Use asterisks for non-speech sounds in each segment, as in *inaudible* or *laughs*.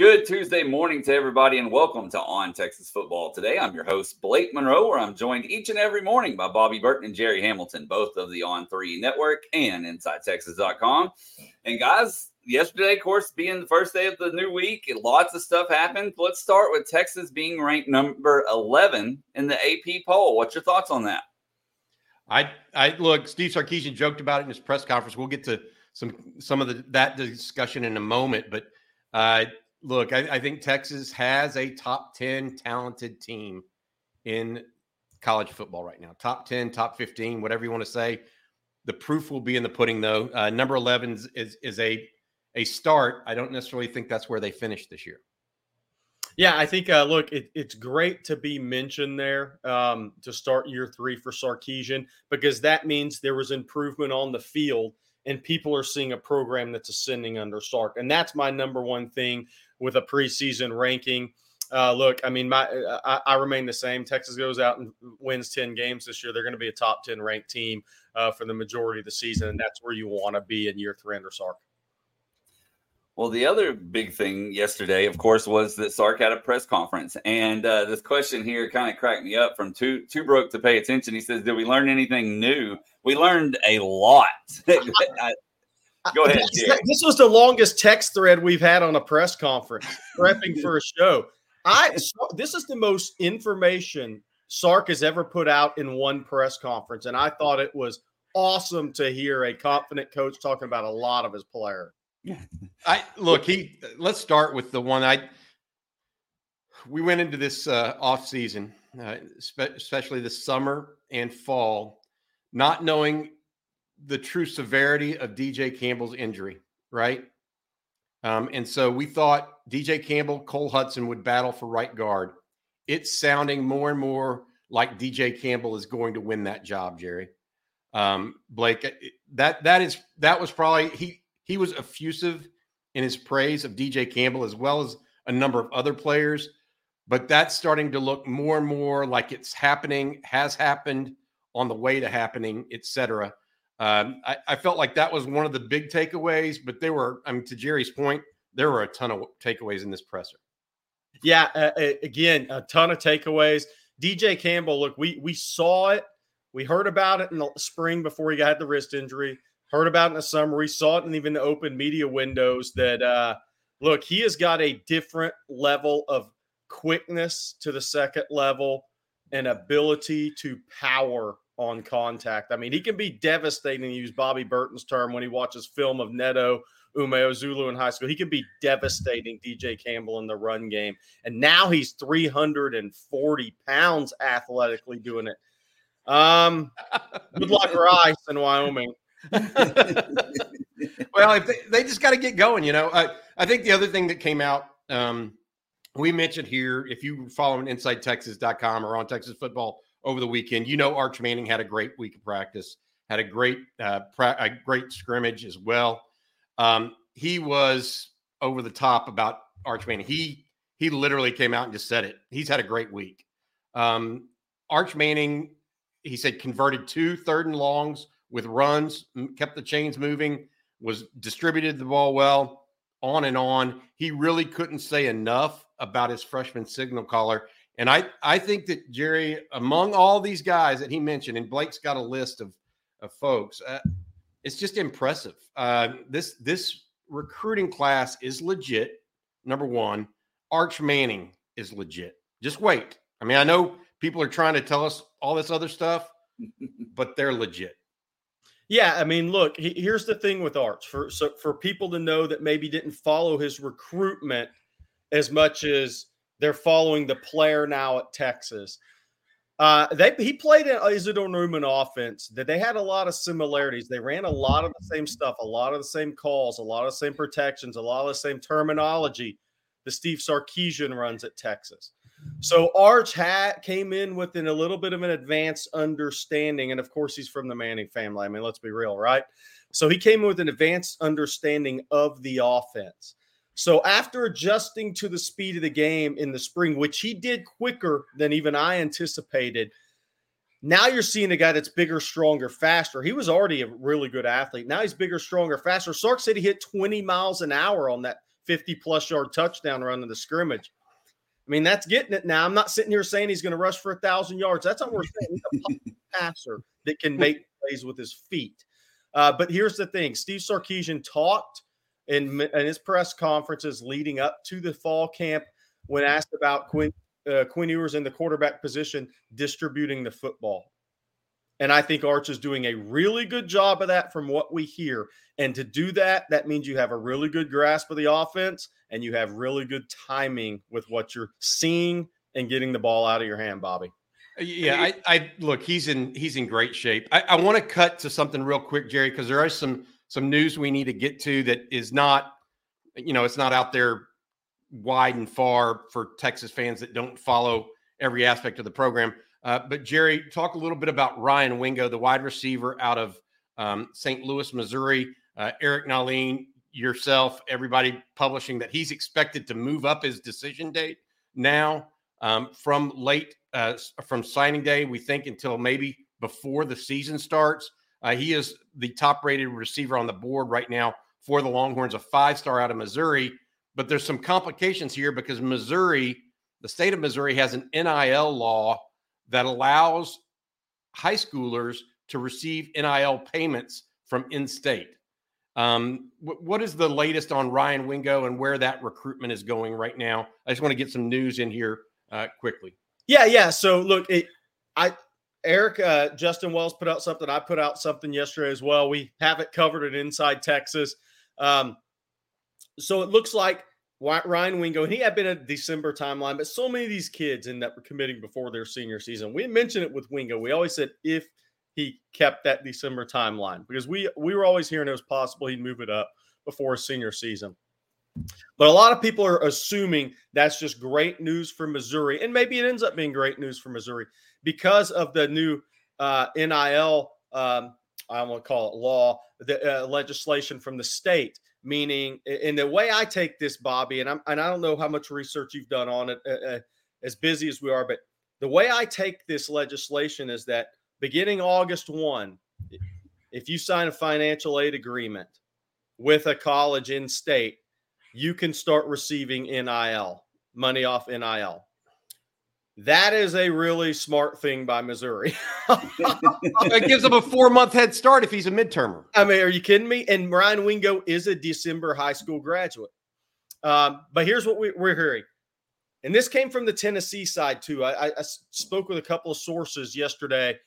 Good Tuesday morning to everybody, and welcome to On Texas Football. Today, I'm your host, Blake Monroe, where I'm joined each and every morning by Bobby Burton and Jerry Hamilton, both of the On 3 Network and InsideTexas.com. And guys, yesterday, of course, being the first day of the new week, lots of stuff happened. Let's start with Texas being ranked number 11 in the AP poll. What's your thoughts on that? I, I look. Steve Sarkisian joked about it in his press conference. We'll get to some some of the, that discussion in a moment, but uh, look, I, I, think Texas has a top 10 talented team in college football right now. Top 10, top 15, whatever you want to say. The proof will be in the pudding, though. Uh, number 11 is, is, is a a start. I don't necessarily think that's where they finish this year. Yeah, I think, uh, look, it, it's great to be mentioned there um, to start year three for Sarkisian because that means there was improvement on the field and people are seeing a program that's ascending under Sark. And that's my number one thing with a preseason ranking. Uh, look, I mean, my I, I, remain the same. Texas goes out and wins ten games this year. They're going to be a top ten ranked team uh, for the majority of the season, and that's where you want to be in year three under Sark. Well, the other big thing yesterday, of course, was that Sark had a press conference, and uh, this question here kind of cracked me up. From too too broke to pay attention, he says, "Did we learn anything new?" We learned a lot. *laughs* Go ahead. *laughs* Jerry. This was the longest text thread we've had on a press conference prepping for a show. I this is the most information Sark has ever put out in one press conference, and I thought it was awesome to hear a confident coach talking about a lot of his player. Yeah, I look. He let's start with the one I. We went into this uh, off season, uh, spe- especially the summer and fall, not knowing the true severity of DJ Campbell's injury, right? Um, and so we thought DJ Campbell, Cole Hutson would battle for right guard. It's sounding more and more like DJ Campbell is going to win that job, Jerry. Um, Blake, that that is that was probably he he was effusive in his praise of DJ Campbell as well as a number of other players, but that's starting to look more and more like it's happening, has happened, on the way to happening, etc. Um, I, I, felt like that was one of the big takeaways, but there were, I mean, to Jerry's point, there were a ton of takeaways in this presser. Yeah, uh, again, a ton of takeaways. DJ Campbell, look, we we saw it, we heard about it in the spring before he got the wrist injury. Heard about in the summer. We saw it in even the open media windows. That uh, look, he has got a different level of quickness to the second level and ability to power on contact. I mean, he can be devastating, to use Bobby Burton's term, when he watches film of Neto Umeozulu in high school. He can be devastating, DJ Campbell, in the run game. And now he's 340 pounds athletically doing it. Um, good luck, Rice in Wyoming. Well, if they, they just got to get going, you know. I, I think the other thing that came out, um, we mentioned here, if you follow InsideTexas.com or on Texas football, over the weekend. You know, Arch Manning had a great week of practice, had a great uh, pra- a great scrimmage as well. Um, he was over the top about Arch Manning. He he literally came out and just said it. He's had a great week. Um, Arch Manning, he said, converted two third and longs with runs, kept the chains moving, was distributed the ball well, on and on. He really couldn't say enough about his freshman signal caller. And I, I think that Jerry, among all these guys that he mentioned, and Blake's got a list of, of folks, uh, it's just impressive. Uh, this this recruiting class is legit. Number one, Arch Manning is legit. Just wait. I mean, I know people are trying to tell us all this other stuff, *laughs* but they're legit. Yeah, I mean, look, he, here's the thing with Arch for so for people to know that maybe didn't follow his recruitment as much as they're following the player now at Texas. Uh, they he played in Isidore Newman offense that they had a lot of similarities. They ran a lot of the same stuff, a lot of the same calls, a lot of the same protections, a lot of the same terminology the Steve Sarkisian runs at Texas. So Arch had came in with an, a little bit of an advanced understanding, and of course he's from the Manning family. I mean, let's be real, right? So he came in with an advanced understanding of the offense. So after adjusting to the speed of the game in the spring, which he did quicker than even I anticipated, now you're seeing a guy that's bigger, stronger, faster. He was already a really good athlete. Now he's bigger, stronger, faster. Sark said he hit 20 miles an hour on that 50 plus yard touchdown run in the scrimmage. I mean, that's getting it now. I'm not sitting here saying he's going to rush for a thousand yards. That's not what we're saying. He's a *laughs* passer that can make plays with his feet. Uh, but here's the thing: Steve Sarkisian talked in, in his press conferences leading up to the fall camp when asked about Quinn uh, Quinn Ewers in the quarterback position distributing the football. And I think Arch is doing a really good job of that from what we hear. And to do that, that means you have a really good grasp of the offense and you have really good timing with what you're seeing and getting the ball out of your hand, Bobby. Uh, yeah, I, I look, he's in he's in great shape. I, I want to cut to something real quick, Jerry, because there are some some news we need to get to that is not, you know, it's not out there wide and far for Texas fans that don't follow every aspect of the program. Uh, but Jerry, talk a little bit about Ryan Wingo, the wide receiver out of um, St. Louis, Missouri. Uh, Eric Nahlin, yourself, everybody publishing that he's expected to move up his decision date now um, from late uh, from signing day. We think until maybe before the season starts. Uh, he is the top rated receiver on the board right now for the Longhorns, a five star out of Missouri. But there's some complications here because Missouri, the state of Missouri, has an NIL law that allows high schoolers to receive NIL payments from in state. Um, what is the latest on Ryan Wingo and where that recruitment is going right now? I just want to get some news in here uh, quickly. Yeah, yeah. So look, it, I Eric uh, Justin Wells put out something. I put out something yesterday as well. We have it covered at Inside Texas. Um, so it looks like Ryan Wingo, and he had been a December timeline, but so many of these kids end up committing before their senior season. We mentioned it with Wingo. We always said if he kept that December timeline because we we were always hearing it was possible he'd move it up before his senior season. But a lot of people are assuming that's just great news for Missouri, and maybe it ends up being great news for Missouri because of the new uh, NIL. Um, I want to call it law, the uh, legislation from the state meaning in the way I take this, Bobby, and I'm and I don't know how much research you've done on it, uh, uh, as busy as we are, but the way I take this legislation is that beginning August one, if you sign a financial aid agreement with a college in state, you can start receiving NIL money off NIL. That is a really smart thing by Missouri. *laughs* it gives him a four month head start if he's a midtermer. I mean, are you kidding me? And Ryan Wingo is a December high school graduate. Um, but here's what we, are hearing. And this came from the Tennessee side, too. I, I, I spoke with a couple of sources yesterday.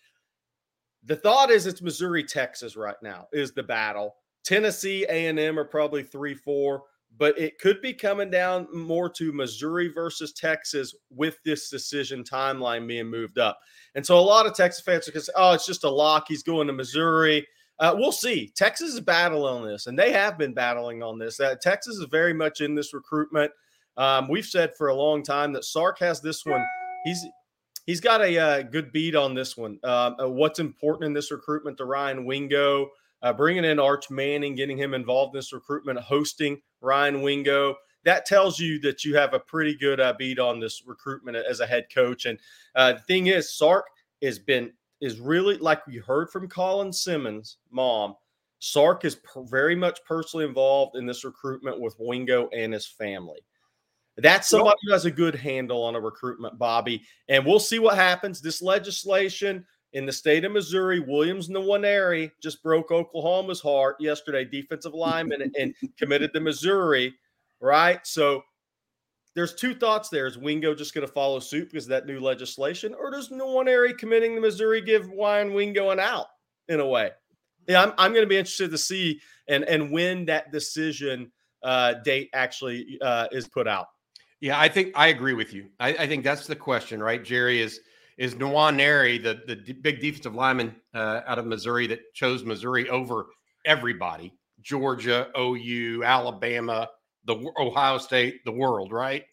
The thought is it's Missouri, Texas right now is the battle. Tennessee, A&M are probably three, four but it could be coming down more to Missouri versus Texas with this decision timeline being moved up. And so a lot of Texas fans are going to say, oh, it's just a lock. He's going to Missouri. Uh, we'll see. Texas is battling on this, and they have been battling on this. Uh, Texas is very much in this recruitment. Um, we've said for a long time that Sark has this one. He's he's got a uh, good beat on this one. Um, uh, what's important in this recruitment to Ryan Wingo? uh, bringing in Arch Manning, getting him involved in this recruitment, hosting Ryan Wingo. That tells you that you have a pretty good uh, beat on this recruitment as a head coach. And uh, the thing is, Sark has been is really like we heard from Colin Simmons' mom. Sark is per- very much personally involved in this recruitment with Wingo and his family. That's somebody who has a good handle on a recruitment, Bobby. And we'll see what happens. This legislation in the state of Missouri, Williams Nwaneri just broke Oklahoma's heart yesterday, defensive lineman, and *laughs* committed to Missouri, right? So there's two thoughts there. Is Wingo just going to follow suit because of that new legislation, or does Nwaneri committing to Missouri give Ryan Wingo an out in a way? Yeah, I'm, I'm going to be interested to see and and when that decision uh, date actually uh, is put out. Yeah, I think I agree with you. I, I think that's the question, right? Jerry is – is Nwaneri, the the d- big defensive lineman uh, out of Missouri that chose Missouri over everybody, Georgia, OU, Alabama, the Ohio State, the world, right?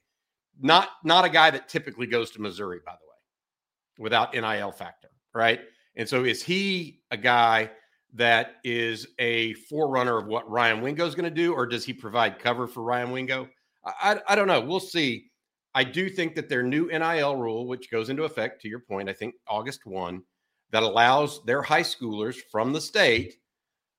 Not not a guy that typically goes to Missouri, by the way, without NIL factor, right? And so, is he a guy that is a forerunner of what Ryan Wingo is going to do, or does he provide cover for Ryan Wingo? I, I don't know. We'll see. I do think that their new NIL rule, which goes into effect to your point, I think August 1, that allows their high schoolers from the state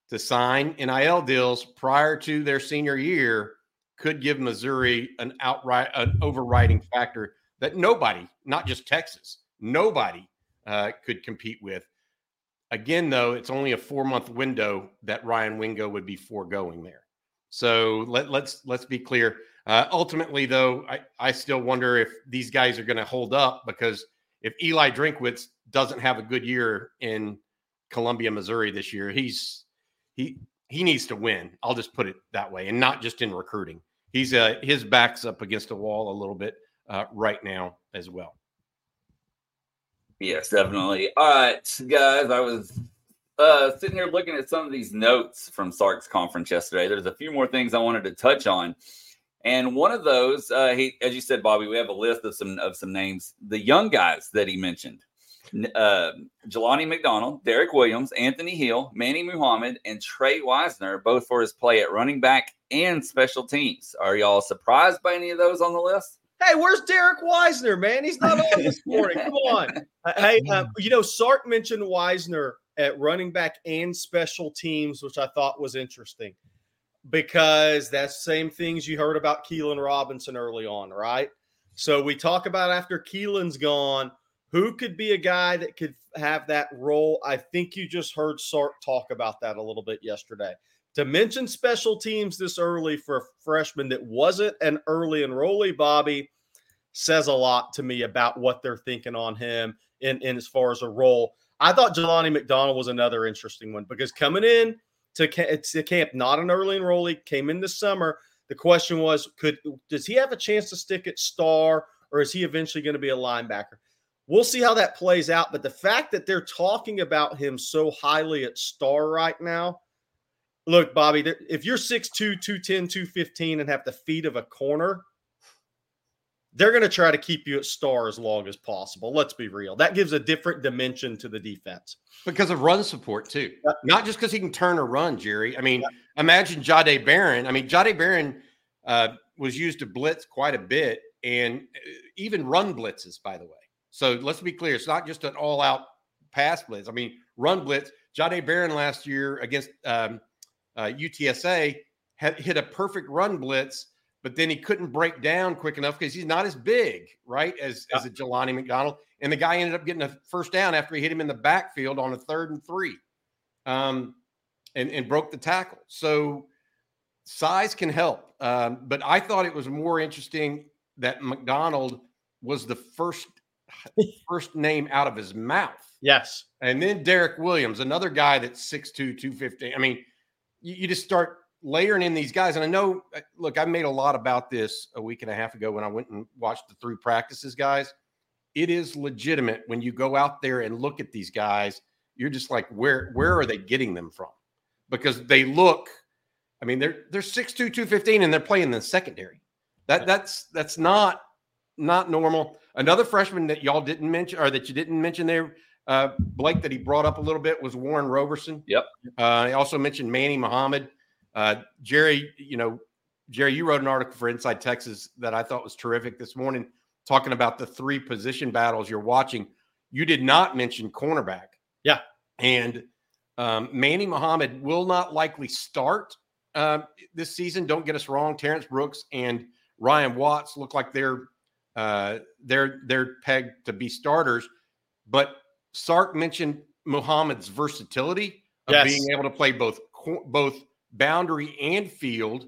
to sign NIL deals prior to their senior year could give Missouri an outright, an overriding factor that nobody, not just Texas, nobody uh, could compete with. Again, though, it's only a four month window that Ryan Wingo would be foregoing there. So let, let's let's be clear. Uh, ultimately, though, I, I still wonder if these guys are going to hold up because if Eli Drinkwitz doesn't have a good year in Columbia, Missouri this year, he's he he needs to win. I'll just put it that way, and not just in recruiting. He's uh, his back's up against a wall a little bit uh, right now as well. Yes, definitely. All right, guys, I was uh, sitting here looking at some of these notes from Sark's conference yesterday. There's a few more things I wanted to touch on. And one of those, uh, he, as you said, Bobby, we have a list of some of some names. The young guys that he mentioned: uh, Jelani McDonald, Derek Williams, Anthony Hill, Manny Muhammad, and Trey Wisner, both for his play at running back and special teams. Are y'all surprised by any of those on the list? Hey, where's Derek Wisner, man? He's not on this morning. Come on. *laughs* Uh, hey, uh, you know, Sark mentioned Wisner at running back and special teams, which I thought was interesting because that's same things you heard about Keilan Robinson early on, right? So we talk about after Keilan's gone, who could be a guy that could have that role? I think you just heard Sark talk about that a little bit yesterday. To mention special teams this early for a freshman that wasn't an early enrollee, Bobby, says a lot to me about what they're thinking on him in, in as far as a role. I thought Jelani McDonald was another interesting one because coming in – to, to camp, not an early enrollee, came in the summer. The question was, could does he have a chance to stick at star, or is he eventually going to be a linebacker? We'll see how that plays out. But the fact that they're talking about him so highly at star right now, look, Bobby, if you're 6'2, 210, 215, and have the feet of a corner, they're going to try to keep you at star as long as possible. Let's be real. That gives a different dimension to the defense. Because of run support, too. Yep. Not just because he can turn or run, Jerry. I mean, yep. imagine Jahdae Barron. I mean, Jahdae Barron uh, was used to blitz quite a bit and uh, even run blitzes, by the way. So let's be clear. It's not just an all out pass blitz. I mean, run blitz. Jahdae Barron last year against um, uh, UTSA had hit a perfect run blitz but then he couldn't break down quick enough because he's not as big, right, as, yeah. as a Jelani McDonald. And the guy ended up getting a first down after he hit him in the backfield on a third and three um, and, and broke the tackle. So size can help. Um, but I thought it was more interesting that McDonald was the first *laughs* first name out of his mouth. Yes. And then Derek Williams, another guy that's 6'2, 215. I mean, you, you just start layering in these guys. And I know, uh, look, I made a lot about this a week and a half ago when I went and watched the three practices, guys. It is legitimate when you go out there and look at these guys. You're just like, where where are they getting them from? Because they look, I mean, they're they're 6'2, 215, and they're playing in the secondary. That that's that's not not normal. Another freshman that y'all didn't mention or that you didn't mention there, uh, Blake, that he brought up a little bit was Warren Roberson. Yep. Uh, I also mentioned Manny Muhammad. Uh, Jerry, you know, Jerry, you wrote an article for Inside Texas that I thought was terrific this morning, talking about the three position battles you're watching. You did not mention cornerback. Yeah. And um, Manny Muhammad will not likely start uh, this season. Don't get us wrong. Terrence Brooks and Ryan Watts look like they're uh, they're they're pegged to be starters. But Sark mentioned Muhammad's versatility of yes. being able to play both both boundary and field.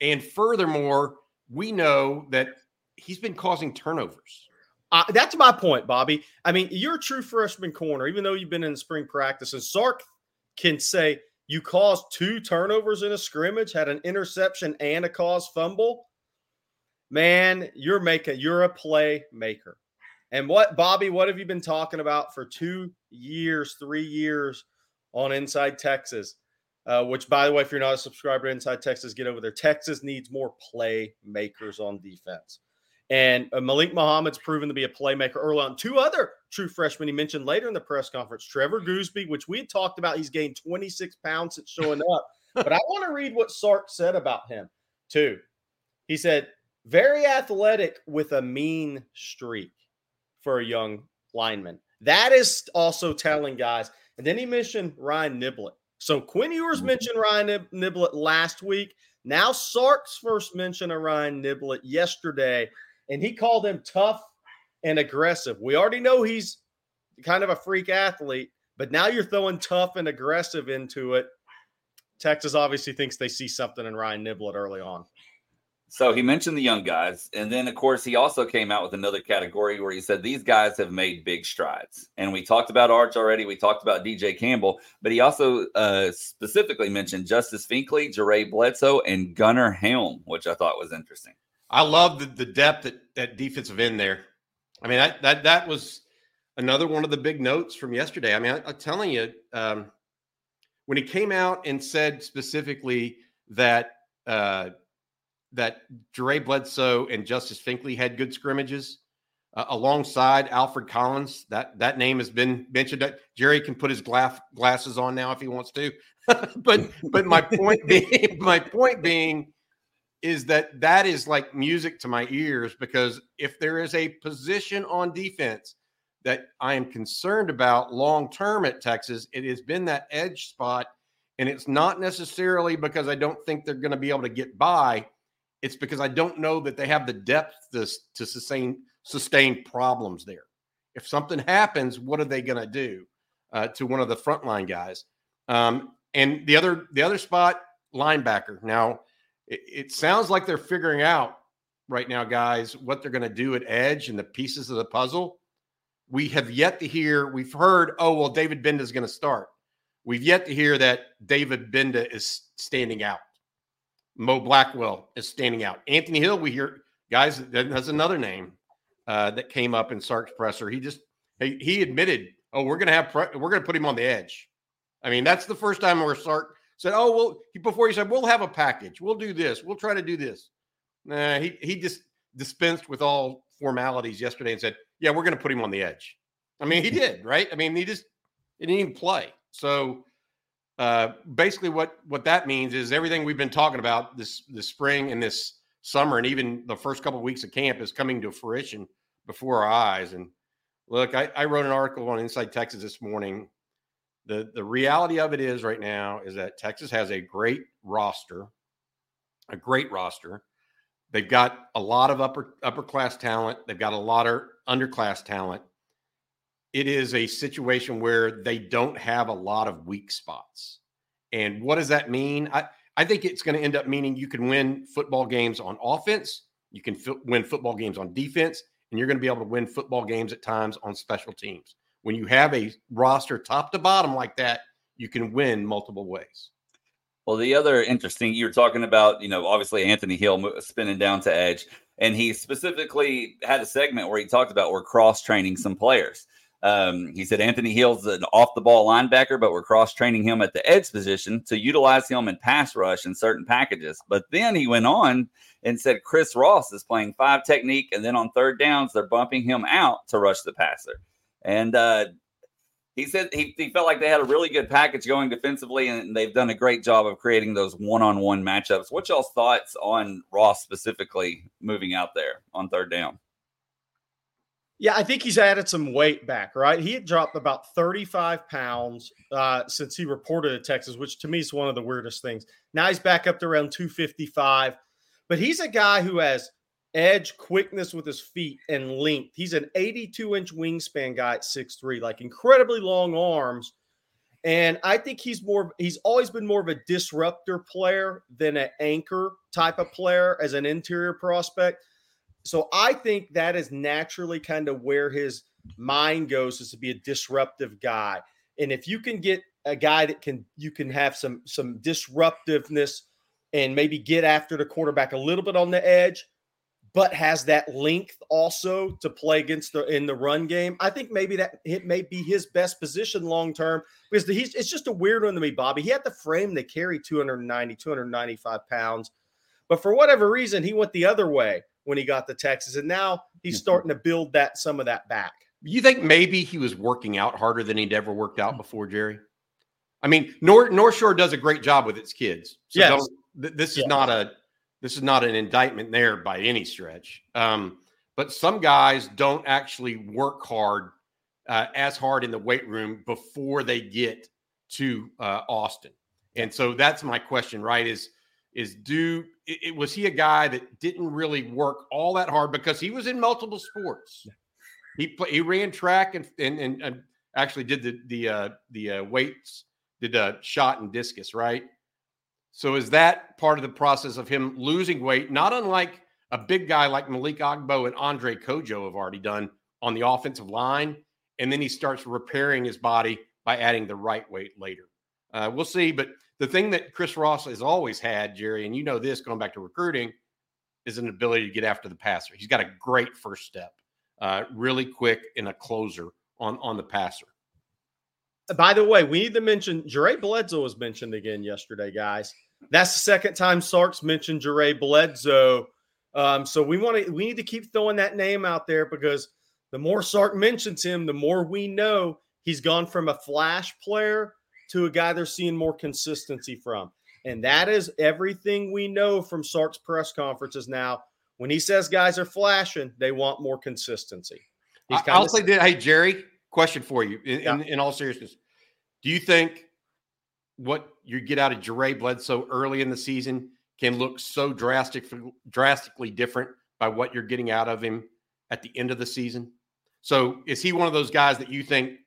And furthermore, we know that he's been causing turnovers. Uh, that's my point, Bobby. I mean, you're a true freshman corner, even though you've been in spring practice. And Sark can say you caused two turnovers in a scrimmage, had an interception and a cause fumble. Man, you're making you're a play maker. And what, Bobby, what have you been talking about for two years, three years on Inside Texas? Uh, which, by the way, if you're not a subscriber to Inside Texas, get over there. Texas needs more playmakers on defense. And uh, Malik Muhammad's proven to be a playmaker early on. Two other true freshmen he mentioned later in the press conference Trevor Goosby, which we had talked about. He's gained 26 pounds since showing *laughs* up. but I want to read what Sark said about him, too. He said, very athletic with a mean streak for a young lineman. That is also telling guys. And then he mentioned Ryan Niblett. So Quinn Ewers mm-hmm. mentioned Ryan Niblett last week. Now, Sark's first mention of Ryan Niblett yesterday, and he called him tough and aggressive. We already know he's kind of a freak athlete, but now you're throwing tough and aggressive into it. Texas obviously thinks they see something in Ryan Niblett early on. So he mentioned the young guys. And then, of course, he also came out with another category where he said these guys have made big strides. And we talked about Arch already. We talked about DJ Campbell, but he also uh, specifically mentioned Justice Finkley, Jaray Bledsoe, and Gunnar Helm, which I thought was interesting. I love the, the depth at that defensive end there. I mean, that, that, that was another one of the big notes from yesterday. I mean, I, am telling you, um, when he came out and said specifically that uh, that Jaray Bledsoe and Justice Finkley had good scrimmages uh, alongside Alfred Collins. That that name has been mentioned. That Jerry can put his glass glasses on now if he wants to. *laughs* but but my point *laughs* being my point being is that that is like music to my ears because if there is a position on defense that I am concerned about long term at Texas, it has been that edge spot. And it's not necessarily because I don't think they're going to be able to get by it's because I don't know that they have the depth to, to sustain sustain problems there. If something happens, what are they going to do uh, to one of the frontline guys? Um, and the other the other spot, linebacker. Now, it, it sounds like they're figuring out right now, guys, what they're going to do at edge and the pieces of the puzzle. We have yet to hear. We've heard, oh well, David Gbenda is going to start. We've yet to hear that David Gbenda is standing out. Mo Blackwell is standing out. Anthony Hill, we hear guys. That's another name uh, that came up in Sark's presser. He just he, he admitted, oh, we're gonna have pre- we're gonna put him on the edge. I mean, that's the first time where Sark said, oh, well, he, before he said, we'll have a package, we'll do this, we'll try to do this. Nah, he he just dispensed with all formalities yesterday and said, yeah, we're gonna put him on the edge. I mean, he *laughs* did, right? I mean, he just he didn't even play. So uh, basically what what that means is everything we've been talking about this this spring and this summer and even the first couple of weeks of camp is coming to fruition before our eyes. And look I, I wrote an article on inside texas this morning. The the reality of it is right now is that texas has a great roster a great roster. They've got a lot of upper upper class talent. They've got a lot of underclass talent it is a situation where they don't have a lot of weak spots. And what does that mean? I, I think it's going to end up meaning you can win football games on offense, you can f- win football games on defense, and you're going to be able to win football games at times on special teams. When you have a roster top to bottom like that, you can win multiple ways. Well, the other interesting, you were talking about, you know, obviously Anthony Hill spinning down to edge, and he specifically had a segment where he talked about we're cross training some players. Um, he said Anthony Hill's an off the ball linebacker, but we're cross training him at the edge position to utilize him in pass rush in certain packages. But then he went on and said Chris Ross is playing five technique, and then on third downs, they're bumping him out to rush the passer. And uh, he said he, he felt like they had a really good package going defensively, and they've done a great job of creating those one on one matchups. What y'all's thoughts on Ross specifically moving out there on third down? Yeah, I think he's added some weight back, right? He had dropped about 35 pounds uh, since he reported to Texas, which to me is one of the weirdest things. Now he's back up to around 255, but he's a guy who has edge, quickness with his feet, and length. He's an 82 inch wingspan guy at 6'3, like incredibly long arms. And I think he's more, he's always been more of a disruptor player than an anchor type of player as an interior prospect. So I think that is naturally kind of where his mind goes is to be a disruptive guy. And if you can get a guy that can you can have some some disruptiveness and maybe get after the quarterback a little bit on the edge, but has that length also to play against the in the run game. I think maybe that it may be his best position long term because he's it's just a weird one to me, Bobby. He had the frame to carry 290, 295 pounds, but for whatever reason, he went the other way when he got to Texas, and now he's mm-hmm. starting to build that some of that back. You think maybe he was working out harder than he'd ever worked out before, Jerry? I mean, North North Shore does a great job with its kids. So yes. th- this is yeah. not a this is not an indictment there by any stretch. Um, but some guys don't actually work hard uh, as hard in the weight room before they get to uh, Austin. And so that's my question, right? Is is do it, it, was he a guy that didn't really work all that hard because he was in multiple sports. He play, he ran track and and, and, and actually did the the uh, the uh, weights, did a shot and discus, right? So is that part of the process of him losing weight? Not unlike a big guy like Malik Agbo and Andre Kojo have already done on the offensive line, and then he starts repairing his body by adding the right weight later. Uh, we'll see, but the thing that Chris Ross has always had, Jerry, and you know this going back to recruiting, is an ability to get after the passer. He's got a great first step, uh, really quick in a closer on on the passer. By the way, we need to mention Jure Bledsoe was mentioned again yesterday, guys. That's the second time Sark's mentioned Jure Bledsoe. Um, so we want to we need to keep throwing that name out there because the more Sark mentions him, the more we know he's gone from a flash player to a guy they're seeing more consistency from. And that is everything we know from Sark's press conferences now. When he says guys are flashing, they want more consistency. I'll say that. Hey, Jerry, question for you in, yeah. in, in, all seriousness. Do you think what you get out of Jure Bledsoe early in the season can look so drastic, drastically different by what you're getting out of him at the end of the season? So is he one of those guys that you think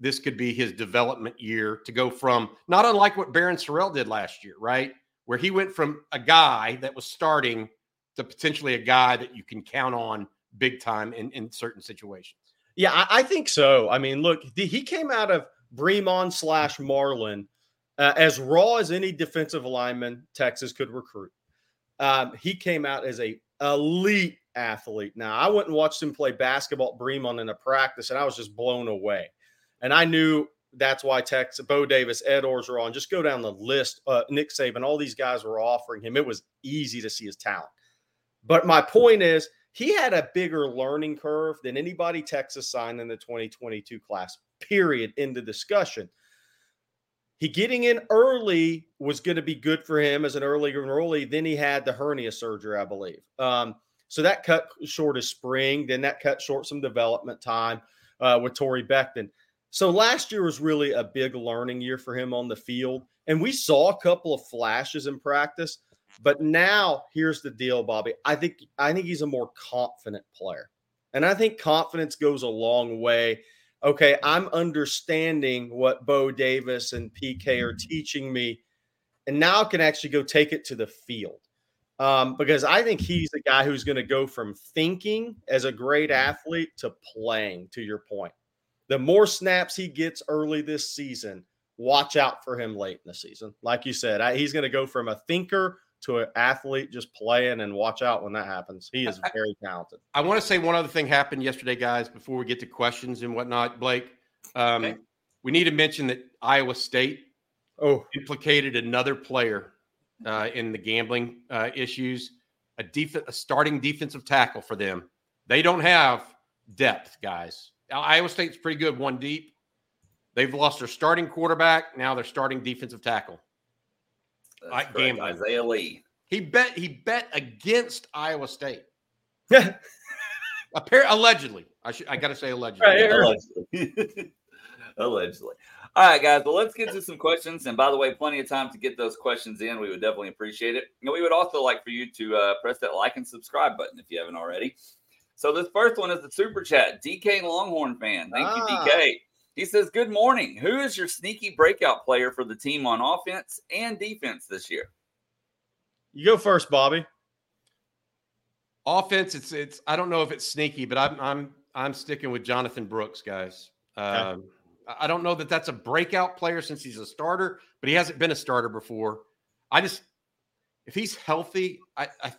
this could be his development year to go from not unlike what Barryn Sorrell did last year, right? Where he went from a guy that was starting to potentially a guy that you can count on big time in, in certain situations. Yeah, I, I think so. I mean, look, the, he came out of Bremond slash Marlin uh, as raw as any defensive lineman Texas could recruit. Um, he came out as a elite athlete. Now, I went and watched him play basketball at Bremond in a practice, and I was just blown away. And I knew that's why Texas, Bo Davis, Ed Orgeron, just go down the list. Uh, Nick Saban, all these guys were offering him. It was easy to see his talent. But my point is, he had a bigger learning curve than anybody Texas signed in the 2022 class, period, in the discussion. He getting in early was going to be good for him as an early enrollee. Then he had the hernia surgery, I believe. Um, so that cut short his spring. Then that cut short some development time uh, with Torre Becton. So last year was really a big learning year for him on the field. And we saw a couple of flashes in practice. But now here's the deal, Bobby. I think I think he's a more confident player. And I think confidence goes a long way. Okay, I'm understanding what Bo Davis and PK are teaching me. And now I can actually go take it to the field. Um, because I think he's the guy who's going to go from thinking as a great athlete to playing, to your point the more snaps he gets early this season, watch out for him late in the season. Like you said, I, he's going to go from a thinker to an athlete just playing and watch out when that happens. He is very talented. I want to say one other thing happened yesterday, guys, before we get to questions and whatnot. Blake, um, okay. we need to mention that Iowa State oh implicated another player uh, in the gambling uh, issues, a, def- a starting defensive tackle for them. They don't have depth, guys. Iowa State's pretty good, one deep. They've lost their starting quarterback. Now they're starting defensive tackle. I, correct, Isaiah Lee. He bet he bet against Iowa State. *laughs* Appar- allegedly, I should I got to say allegedly. Right, allegedly. *laughs* allegedly. All right, guys. Well, let's get to some questions. And by the way, plenty of time to get those questions in. We would definitely appreciate it. And we would also like for you to uh, press that like and subscribe button if you haven't already. So this first one is the super chat. DK Longhorn fan. Thank ah. you, DK. He says, Good morning. Who is your sneaky breakout player for the team on offense and defense this year? You go first, Bobby. Offense, it's it's I don't know if it's sneaky, but I'm I'm I'm sticking with Jonathan Brooks, guys. Okay. Um, I don't know that that's a breakout player since he's a starter, but he hasn't been a starter before. I just if he's healthy, I, I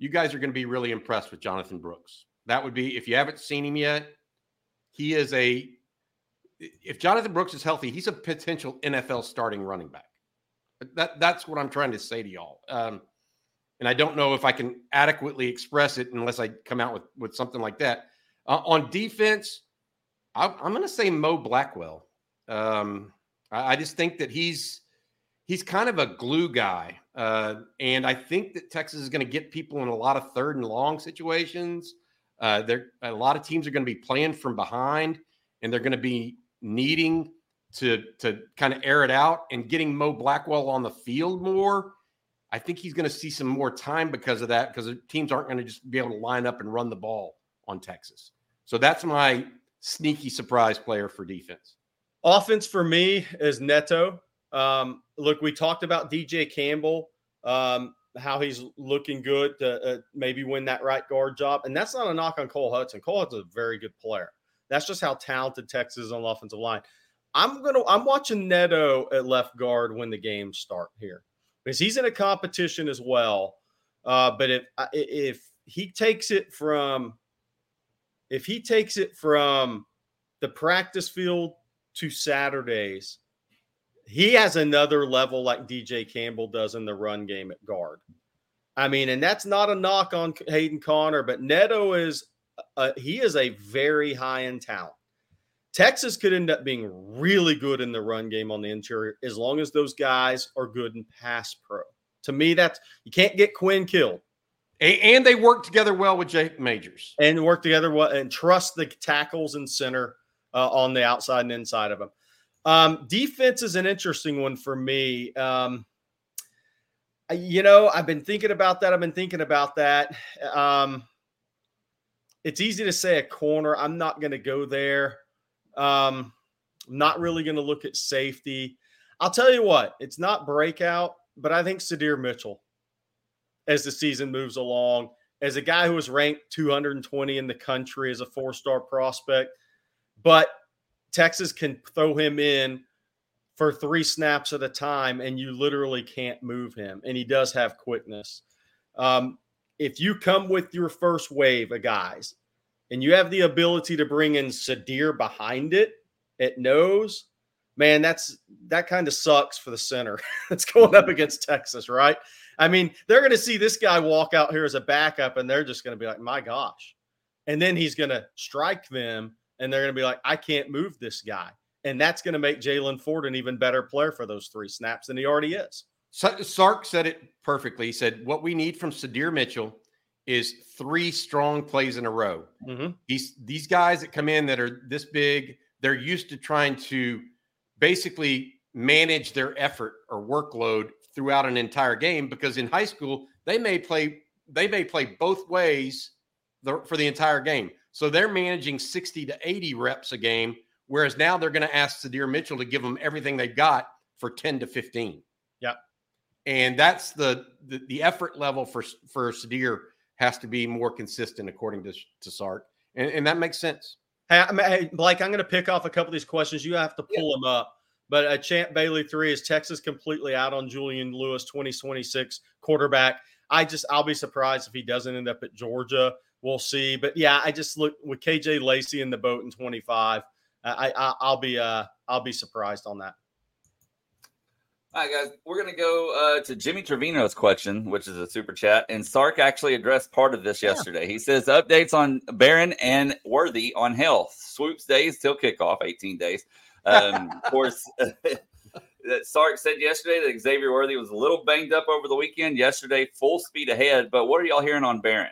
you guys are going to be really impressed with Jonathan Brooks. That would be if you haven't seen him yet. He is a if Jonathan Brooks is healthy, he's a potential NFL starting running back. That that's what I'm trying to say to y'all. Um, and I don't know if I can adequately express it unless I come out with with something like that. Uh, on defense, I, am going to say Mo Blackwell. Um, I, I just think that he's he's kind of a glue guy. Uh, and I think that Texas is going to get people in a lot of third and long situations. Uh, there, a lot of teams are going to be playing from behind, and they're going to be needing to to kind of air it out and getting Mo Blackwell on the field more. I think he's going to see some more time because of that, because teams aren't going to just be able to line up and run the ball on Texas. So that's my sneaky surprise player for defense. Offense for me is Neto. Um, look, we talked about DJ Campbell, um, how he's looking good to uh, maybe win that right guard job. And that's not a knock on Cole Hutson. Cole Hutson's a very good player. That's just how talented Texas is on the offensive line. I'm gonna I'm watching Neto at left guard when the games start here because he's in a competition as well. Uh, but if uh, if he takes it from if he takes it from the practice field to Saturdays, he has another level like DJ Campbell does in the run game at guard. I mean, and that's not a knock on Hayden Conner, but Neto is a, he is a very high end talent. Texas could end up being really good in the run game on the interior as long as those guys are good in pass pro. To me, that's you can't get Quinn killed. And they work together well with Jake Majors. And work together well and trust the tackles and center uh, on the outside and inside of them. Um, defense is an interesting one for me. Um, you know, I've been thinking about that. I've been thinking about that. Um, it's easy to say a corner. I'm not going to go there. Um, not really going to look at safety. I'll tell you what, it's not breakout, but I think Sydir Mitchell, as the season moves along, as a guy who was ranked 220 in the country as a four star prospect, but Texas can throw him in for three snaps at a time, and you literally can't move him. And he does have quickness. Um, if you come with your first wave of guys and you have the ability to bring in Sydir behind it at nose, man, that's that kind of sucks for the center *laughs* that's going up against Texas, right? I mean, they're going to see this guy walk out here as a backup, and they're just going to be like, my gosh. And then he's going to strike them, and they're going to be like, I can't move this guy. And that's going to make Jalen Ford an even better player for those three snaps than he already is. Sark said it perfectly. He said, What we need from Sydir Mitchell is three strong plays in a row. Mm-hmm. These these guys that come in that are this big, they're used to trying to basically manage their effort or workload throughout an entire game because in high school they may play they may play both ways the, for the entire game. So they're managing 60 to 80 reps a game, whereas now they're going to ask Sydir Mitchell to give them everything they've got for 10 to 15. Yeah. And that's the, the the effort level for for Sydir has to be more consistent, according to, to Sark. And, and that makes sense. Hey, hey, Blake, I'm going to pick off a couple of these questions. You have to pull yeah. them up. But a Champ Bailey three is Texas completely out on Julian Lewis, 2026 quarterback. I just I'll be surprised if he doesn't end up at Georgia. We'll see. But yeah, I just look with KJ Lacey in the boat in 25. I, I I'll be uh I'll be surprised on that. All right, guys, we're going to go uh, to Jimmy Trevino's question, which is a super chat. And Sark actually addressed part of this yesterday. He says updates on Barron and Worthy on health. Swoops days till kickoff, 18 days. Um, *laughs* of course, *laughs* Sark said yesterday that Xavier Worthy was a little banged up over the weekend. Yesterday, full speed ahead. But what are y'all hearing on Barron?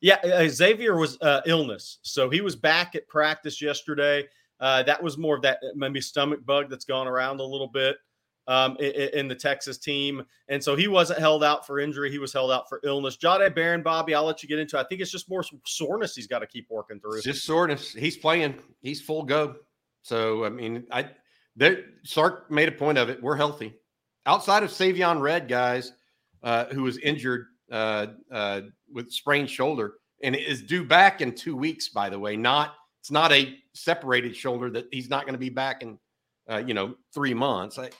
Yeah, uh, Xavier was uh, illness. So he was back at practice yesterday. Uh, that was more of that maybe stomach bug that's gone around a little bit um, in, in, the Texas team. And so he wasn't held out for injury. He was held out for illness. Jahdae Barron, Bobby, I'll let you get into it. I think it's just more soreness he's got to keep working through. Just soreness. He's playing. He's full go. So, I mean, I there Sark made a point of it. We're healthy. Outside of Savion Red, guys, uh, who was injured uh, uh, with sprained shoulder and is due back in two weeks, by the way. Not it's not a separated shoulder that he's not going to be back in, uh, you know, three months. I,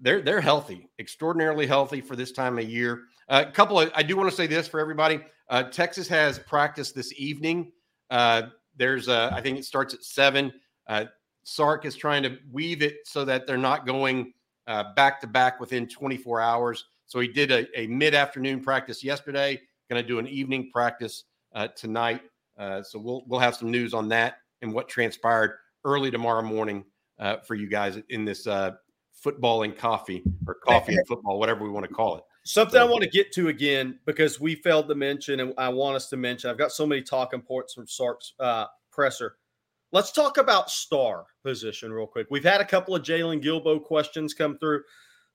they're they're healthy, extraordinarily healthy for this time of year. A uh, couple of I do want to say this for everybody. Uh, Texas has practice this evening. Uh, there's a, I think it starts at seven. Uh, Sark is trying to weave it so that they're not going back to back within 24 hours. So he did a, a mid afternoon practice yesterday. Going to do an evening practice uh, tonight. Uh, so we'll we'll have some news on that and what transpired early tomorrow morning for you guys in this football and coffee or coffee and football, whatever we want to call it. Something so, I want to get to again because we failed to mention, and I want us to mention. I've got so many talking points from Sark's uh, presser. Let's talk about star position real quick. We've had a couple of Jaylon Guilbeau questions come through.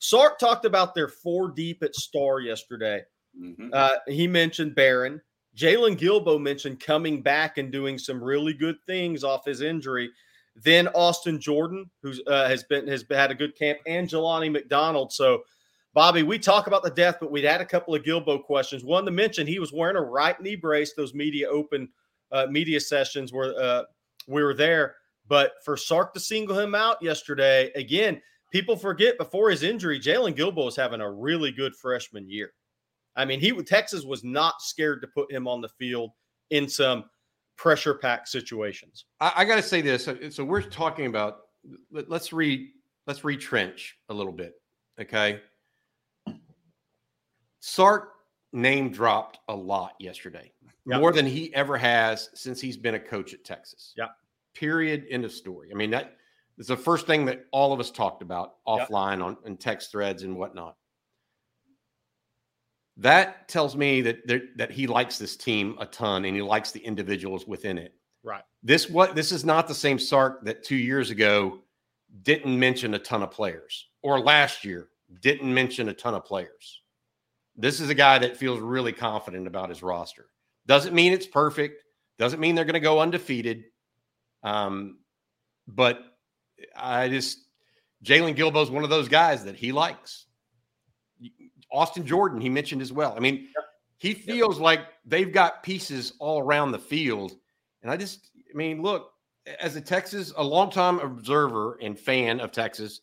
Sark talked about their four deep at star yesterday. Mm-hmm. Uh, he mentioned Barron. Jaylon Guilbeau mentioned coming back and doing some really good things off his injury. Then Austin Jordan, who uh, has been has had a good camp, and Jelani McDonald. So, Bobby, we talk about the death, but we'd had a couple of Guilbeau questions. One to mention, he was wearing a right knee brace. Those media open uh, media sessions where uh, we were there. But for Sark to single him out yesterday, again, people forget before his injury, Jaylon Guilbeau was having a really good freshman year. I mean, he Texas was not scared to put him on the field in some pressure pack situations. I, I got to say this. Uh, so we're talking about let, us re let's retrench a little bit. Okay. Sark name dropped a lot yesterday, yep. more than he ever has since he's been a coach at Texas. Yeah. Period. End of story. I mean, that is the first thing that all of us talked about offline yep. on in text threads and whatnot that tells me that that he likes this team a ton and he likes the individuals within it. Right. This what this is not the same Sark that two years ago didn't mention a ton of players or last year didn't mention a ton of players. This is a guy that feels really confident about his roster. Doesn't mean it's perfect. Doesn't mean they're going to go undefeated. Um, but I just Jaylon Guilbeau is one of those guys that he likes. Austin Jordan, he mentioned as well. I mean, yep. he feels yep. like they've got pieces all around the field. And I just, I mean, look, as a Texas, a longtime observer and fan of Texas,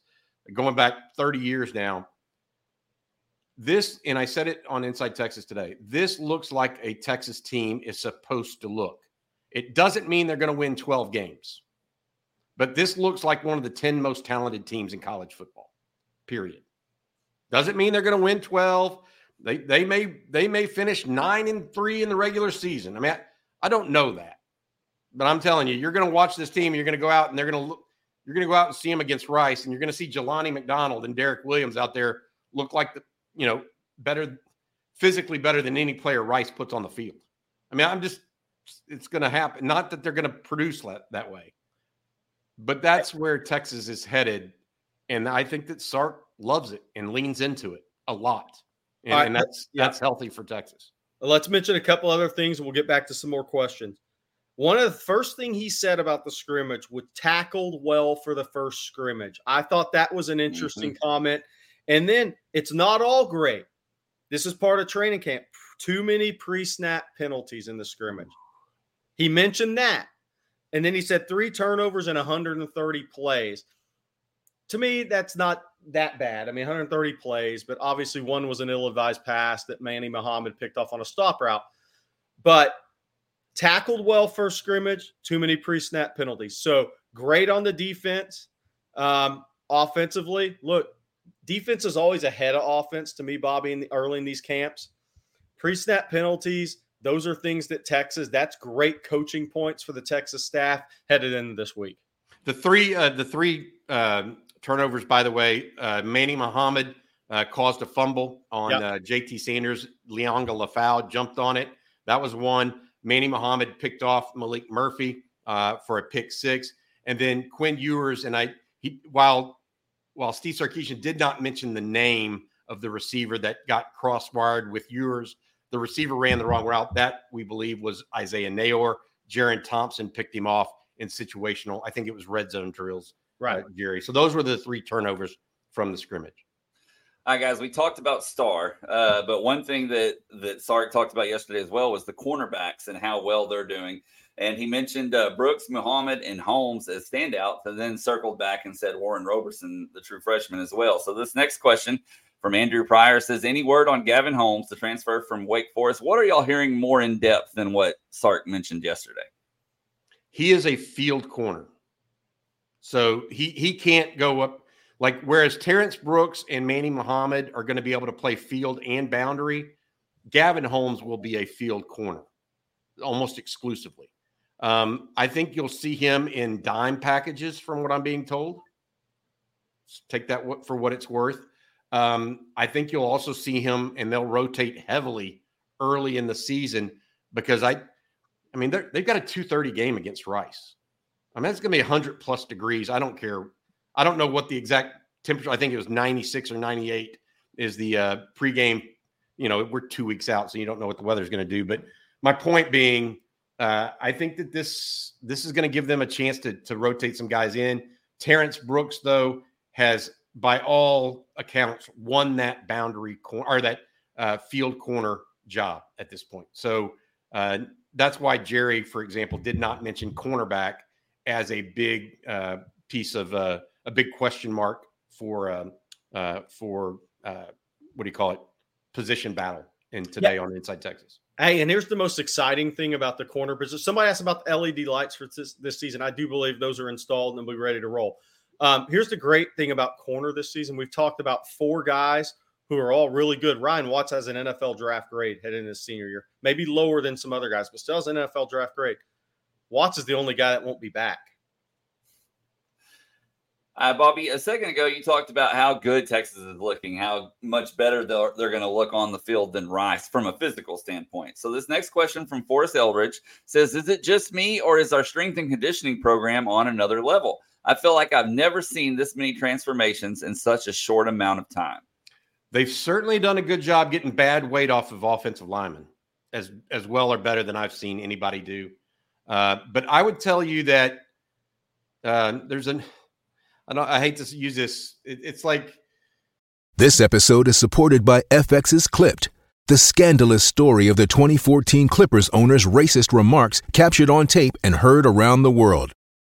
going back 30 years now, this, and I said it on Inside Texas today, this looks like a Texas team is supposed to look. It doesn't mean they're going to win 12 games, but this looks like one of the 10 most talented teams in college football, period. Doesn't mean they're going to win 12. They they may they may finish 9 and 3 in the regular season. I mean, I, I don't know that. But I'm telling you, you're going to watch this team, you're going to go out and they're going to look you're going to go out and see them against Rice and you're going to see Jelani McDonald and Derek Williams out there look like the, you know, better physically better than any player Rice puts on the field. I mean, I'm just it's going to happen. Not that they're going to produce that, that way, but that's where Texas is headed. And I think that Sark loves it and leans into it a lot. And, right. and that's yeah. that's healthy for Texas. Let's mention a couple other things and we'll get back to some more questions. One of the first thing he said about the scrimmage was tackled well for the first scrimmage. I thought that was an interesting mm-hmm. comment. And then it's not all great. This is part of training camp. Too many pre-snap penalties in the scrimmage. He mentioned that. And then he said three turnovers and 130 plays. To me, that's not that bad. I mean, 130 plays, but obviously one was an ill-advised pass that Manny Muhammad picked off on a stop route. But tackled well first scrimmage, too many pre-snap penalties. So great on the defense. Um, offensively, look, defense is always ahead of offense to me, Bobby, in the early in these camps. Pre-snap penalties, those are things that Texas, that's great coaching points for the Texas staff headed into this week. The three, uh, the three um, turnovers, by the way. Uh, Manny Muhammad uh, caused a fumble on yep. uh, JT Sanders. Liona Lefau jumped on it. That was one. Manny Muhammad picked off Malik Murphy uh, for a pick six, and then Quinn Ewers. And I, he, while while Steve Sarkisian did not mention the name of the receiver that got crosswired with Ewers, the receiver ran the wrong route. That we believe was Isaiah Neyor. Jerrin Thompson picked him off in situational. I think it was red zone drills right, uh, Jerry. So those were the three turnovers from the scrimmage. All right, guys, we talked about Star, uh, but one thing that that Sark talked about yesterday as well was the cornerbacks and how well they're doing. And he mentioned uh, Brooks, Muhammad, and Holmes as standouts, and then circled back and said Warren Roberson, the true freshman, as well. So this next question from Andrew Pryor says, "Any word on Gavin Holmes, the transfer from Wake Forest? What are y'all hearing more in depth than what Sark mentioned yesterday?" He is a field corner. So he he can't go up like whereas Terrence Brooks and Manny Muhammad are going to be able to play field and boundary, Gavin Holmes will be a field corner almost exclusively. Um, I think you'll see him in dime packages, from what I'm being told. Take that for what it's worth. Um, I think you'll also see him, and they'll rotate heavily early in the season because I, I mean, they've got a 230 game against Rice. I mean, it's going to be 100 plus degrees. I don't care. I don't know what the exact temperature. I think it was 96 or 98 is the uh, pregame. You know, we're two weeks out, so you don't know what the weather's going to do. But my point being, uh, I think that this this is going to give them a chance to to rotate some guys in. Terrence Brooks, though, has by all accounts won that boundary corner or that uh, field corner job at this point. So uh, that's why Jerry, for example, did not mention cornerback as a big uh, piece of uh, a big question mark for um, uh, for uh, what do you call it position battle in today yeah. on Inside Texas. Hey, and here's the most exciting thing about the corner business. Somebody asked about the LED lights for this, this season. I do believe those are installed and we'll be ready to roll. Um, here's the great thing about corner this season. We've talked about four guys who are all really good. Ryan Watts has an NFL draft grade heading his senior year, maybe lower than some other guys, but still has an NFL draft grade. Watts is the only guy that won't be back. Uh, Bobby, a second ago, you talked about how good Texas is looking, how much better they're, they're going to look on the field than Rice from a physical standpoint. So, this next question from Forrest Eldridge says Is it just me, or is our strength and conditioning program on another level? I feel like I've never seen this many transformations in such a short amount of time. They've certainly done a good job getting bad weight off of offensive linemen, as as well or better than I've seen anybody do. Uh, but I would tell you that uh, there's an I don't I hate to use this. It, it's like this episode is supported by FX's Clipped, the scandalous story of the 2014 Clippers owner's racist remarks captured on tape and heard around the world.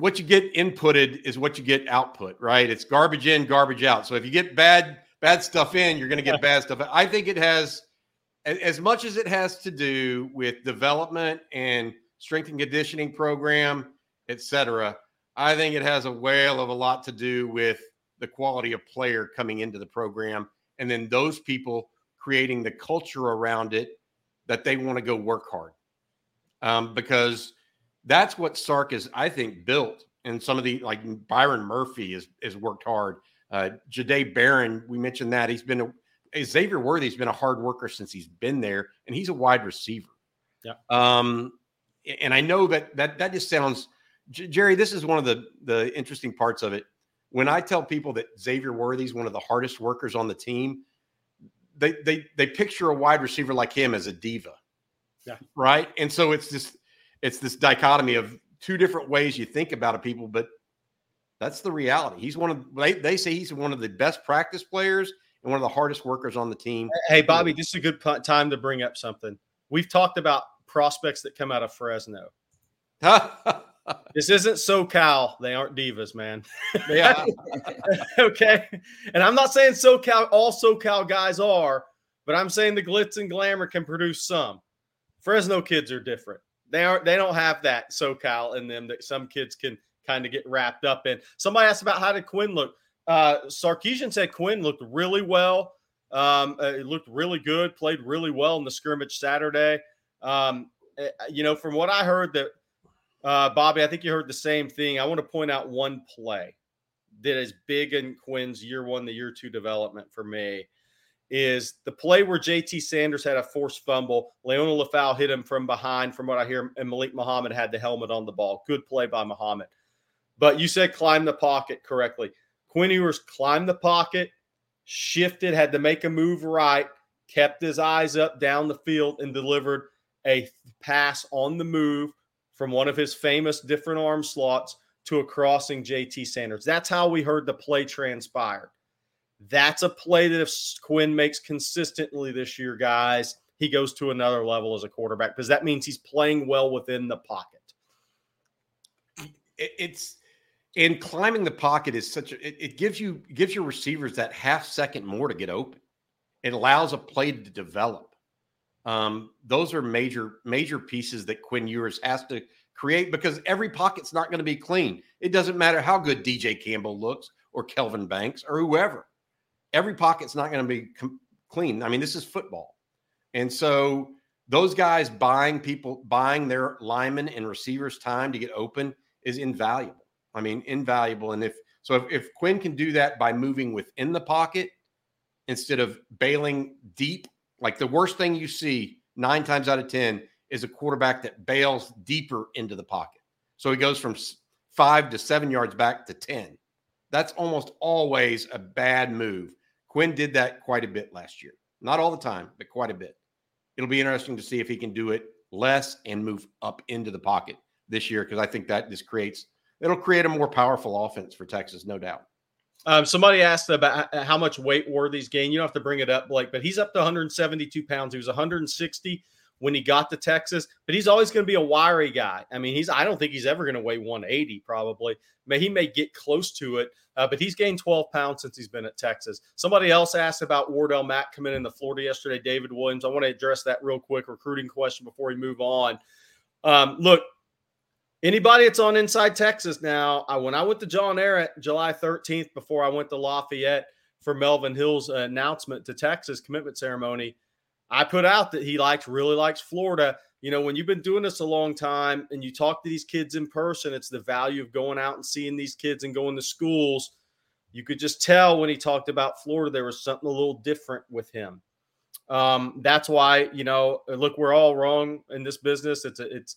what you get inputted is what you get output, right? It's garbage in, garbage out. So if you get bad bad stuff in, you're going to get bad stuff. I think it has as much as it has to do with development and strength and conditioning program, etc. I think it has a whale of a lot to do with the quality of player coming into the program, and then those people creating the culture around it that they want to go work hard. Um, because that's what Sark is, I think, built. And some of the like Byron Murphy has has worked hard. Uh, Jahdae Barron, we mentioned that he's been a Xavier Worthy's been a hard worker since he's been there, and he's a wide receiver. Yeah. Um, and I know that that that just sounds, Jerry. This is one of the the interesting parts of it. When I tell people that Xavier Worthy's one of the hardest workers on the team, they they they picture a wide receiver like him as a diva. Yeah. Right. And so it's just it's this dichotomy of two different ways you think about a people, but that's the reality. He's one of they, they say he's one of the best practice players and one of the hardest workers on the team. Hey, Bobby, this is a good time to bring up something. We've talked about prospects that come out of Fresno. *laughs* this isn't SoCal. They aren't divas, man. Yeah. *laughs* okay. And I'm not saying SoCal, all SoCal guys are, but I'm saying the glitz and glamour can produce some. Fresno kids are different. They aren't. They don't have that SoCal in them that some kids can kind of get wrapped up in. Somebody asked about how did Quinn look. Uh, Sarkisian said Quinn looked really well. Um, uh, it looked really good. Played really well in the scrimmage Saturday. Um, uh, you know, from what I heard, that uh, Bobby, I think you heard the same thing. I want to point out one play that is big in Quinn's year one, the year two development for me is the play where JT Sanders had a forced fumble. Liona Lefau hit him from behind, from what I hear, and Malik Muhammad had the helmet on the ball. Good play by Muhammad. But you said climb the pocket correctly. Quinn Ewers climbed the pocket, shifted, had to make a move right, kept his eyes up down the field, and delivered a pass on the move from one of his famous different arm slots to a crossing JT Sanders. That's how we heard the play transpired. That's a play that if Quinn makes consistently this year, guys, he goes to another level as a quarterback because that means he's playing well within the pocket. it's in climbing the pocket is such a it, it gives you gives your receivers that half second more to get open. It allows a play to develop. Um, those are major major pieces that Quinn Ewers has to create because every pocket's not going to be clean. It doesn't matter how good DJ Campbell looks or Kelvin Banks or whoever. Every pocket's not going to be com- clean. I mean, this is football. And so those guys buying people buying their linemen and receivers time to get open is invaluable. I mean, invaluable. And if so, if, if Quinn can do that by moving within the pocket instead of bailing deep, like the worst thing you see nine times out of 10 is a quarterback that bails deeper into the pocket. So he goes from five to seven yards back to 10. That's almost always a bad move. Quinn did that quite a bit last year. Not all the time, but quite a bit. It'll be interesting to see if he can do it less and move up into the pocket this year because I think that just creates it'll create a more powerful offense for Texas, no doubt. Um, somebody asked about how much weight Worthy's gained. You don't have to bring it up, Blake, but he's up to 172 pounds. He was 160 when he got to Texas, but he's always going to be a wiry guy. I mean, he's I don't think he's ever going to weigh 180 probably. May he may get close to it, uh, but he's gained 12 pounds since he's been at Texas. Somebody else asked about Wardell Mack coming into Florida yesterday, David Williams. I want to address that real quick recruiting question before we move on. Um, look, anybody that's on Inside Texas now, I, when I went to John Ehret July 13th before I went to Lafayette for Melvin Hill's announcement to Texas commitment ceremony – I put out that he likes really likes Florida. You know, when you've been doing this a long time and you talk to these kids in person, it's the value of going out and seeing these kids and going to schools. You could just tell when he talked about Florida, there was something a little different with him. Um, that's why, you know, look, we're all wrong in this business. It's a, it's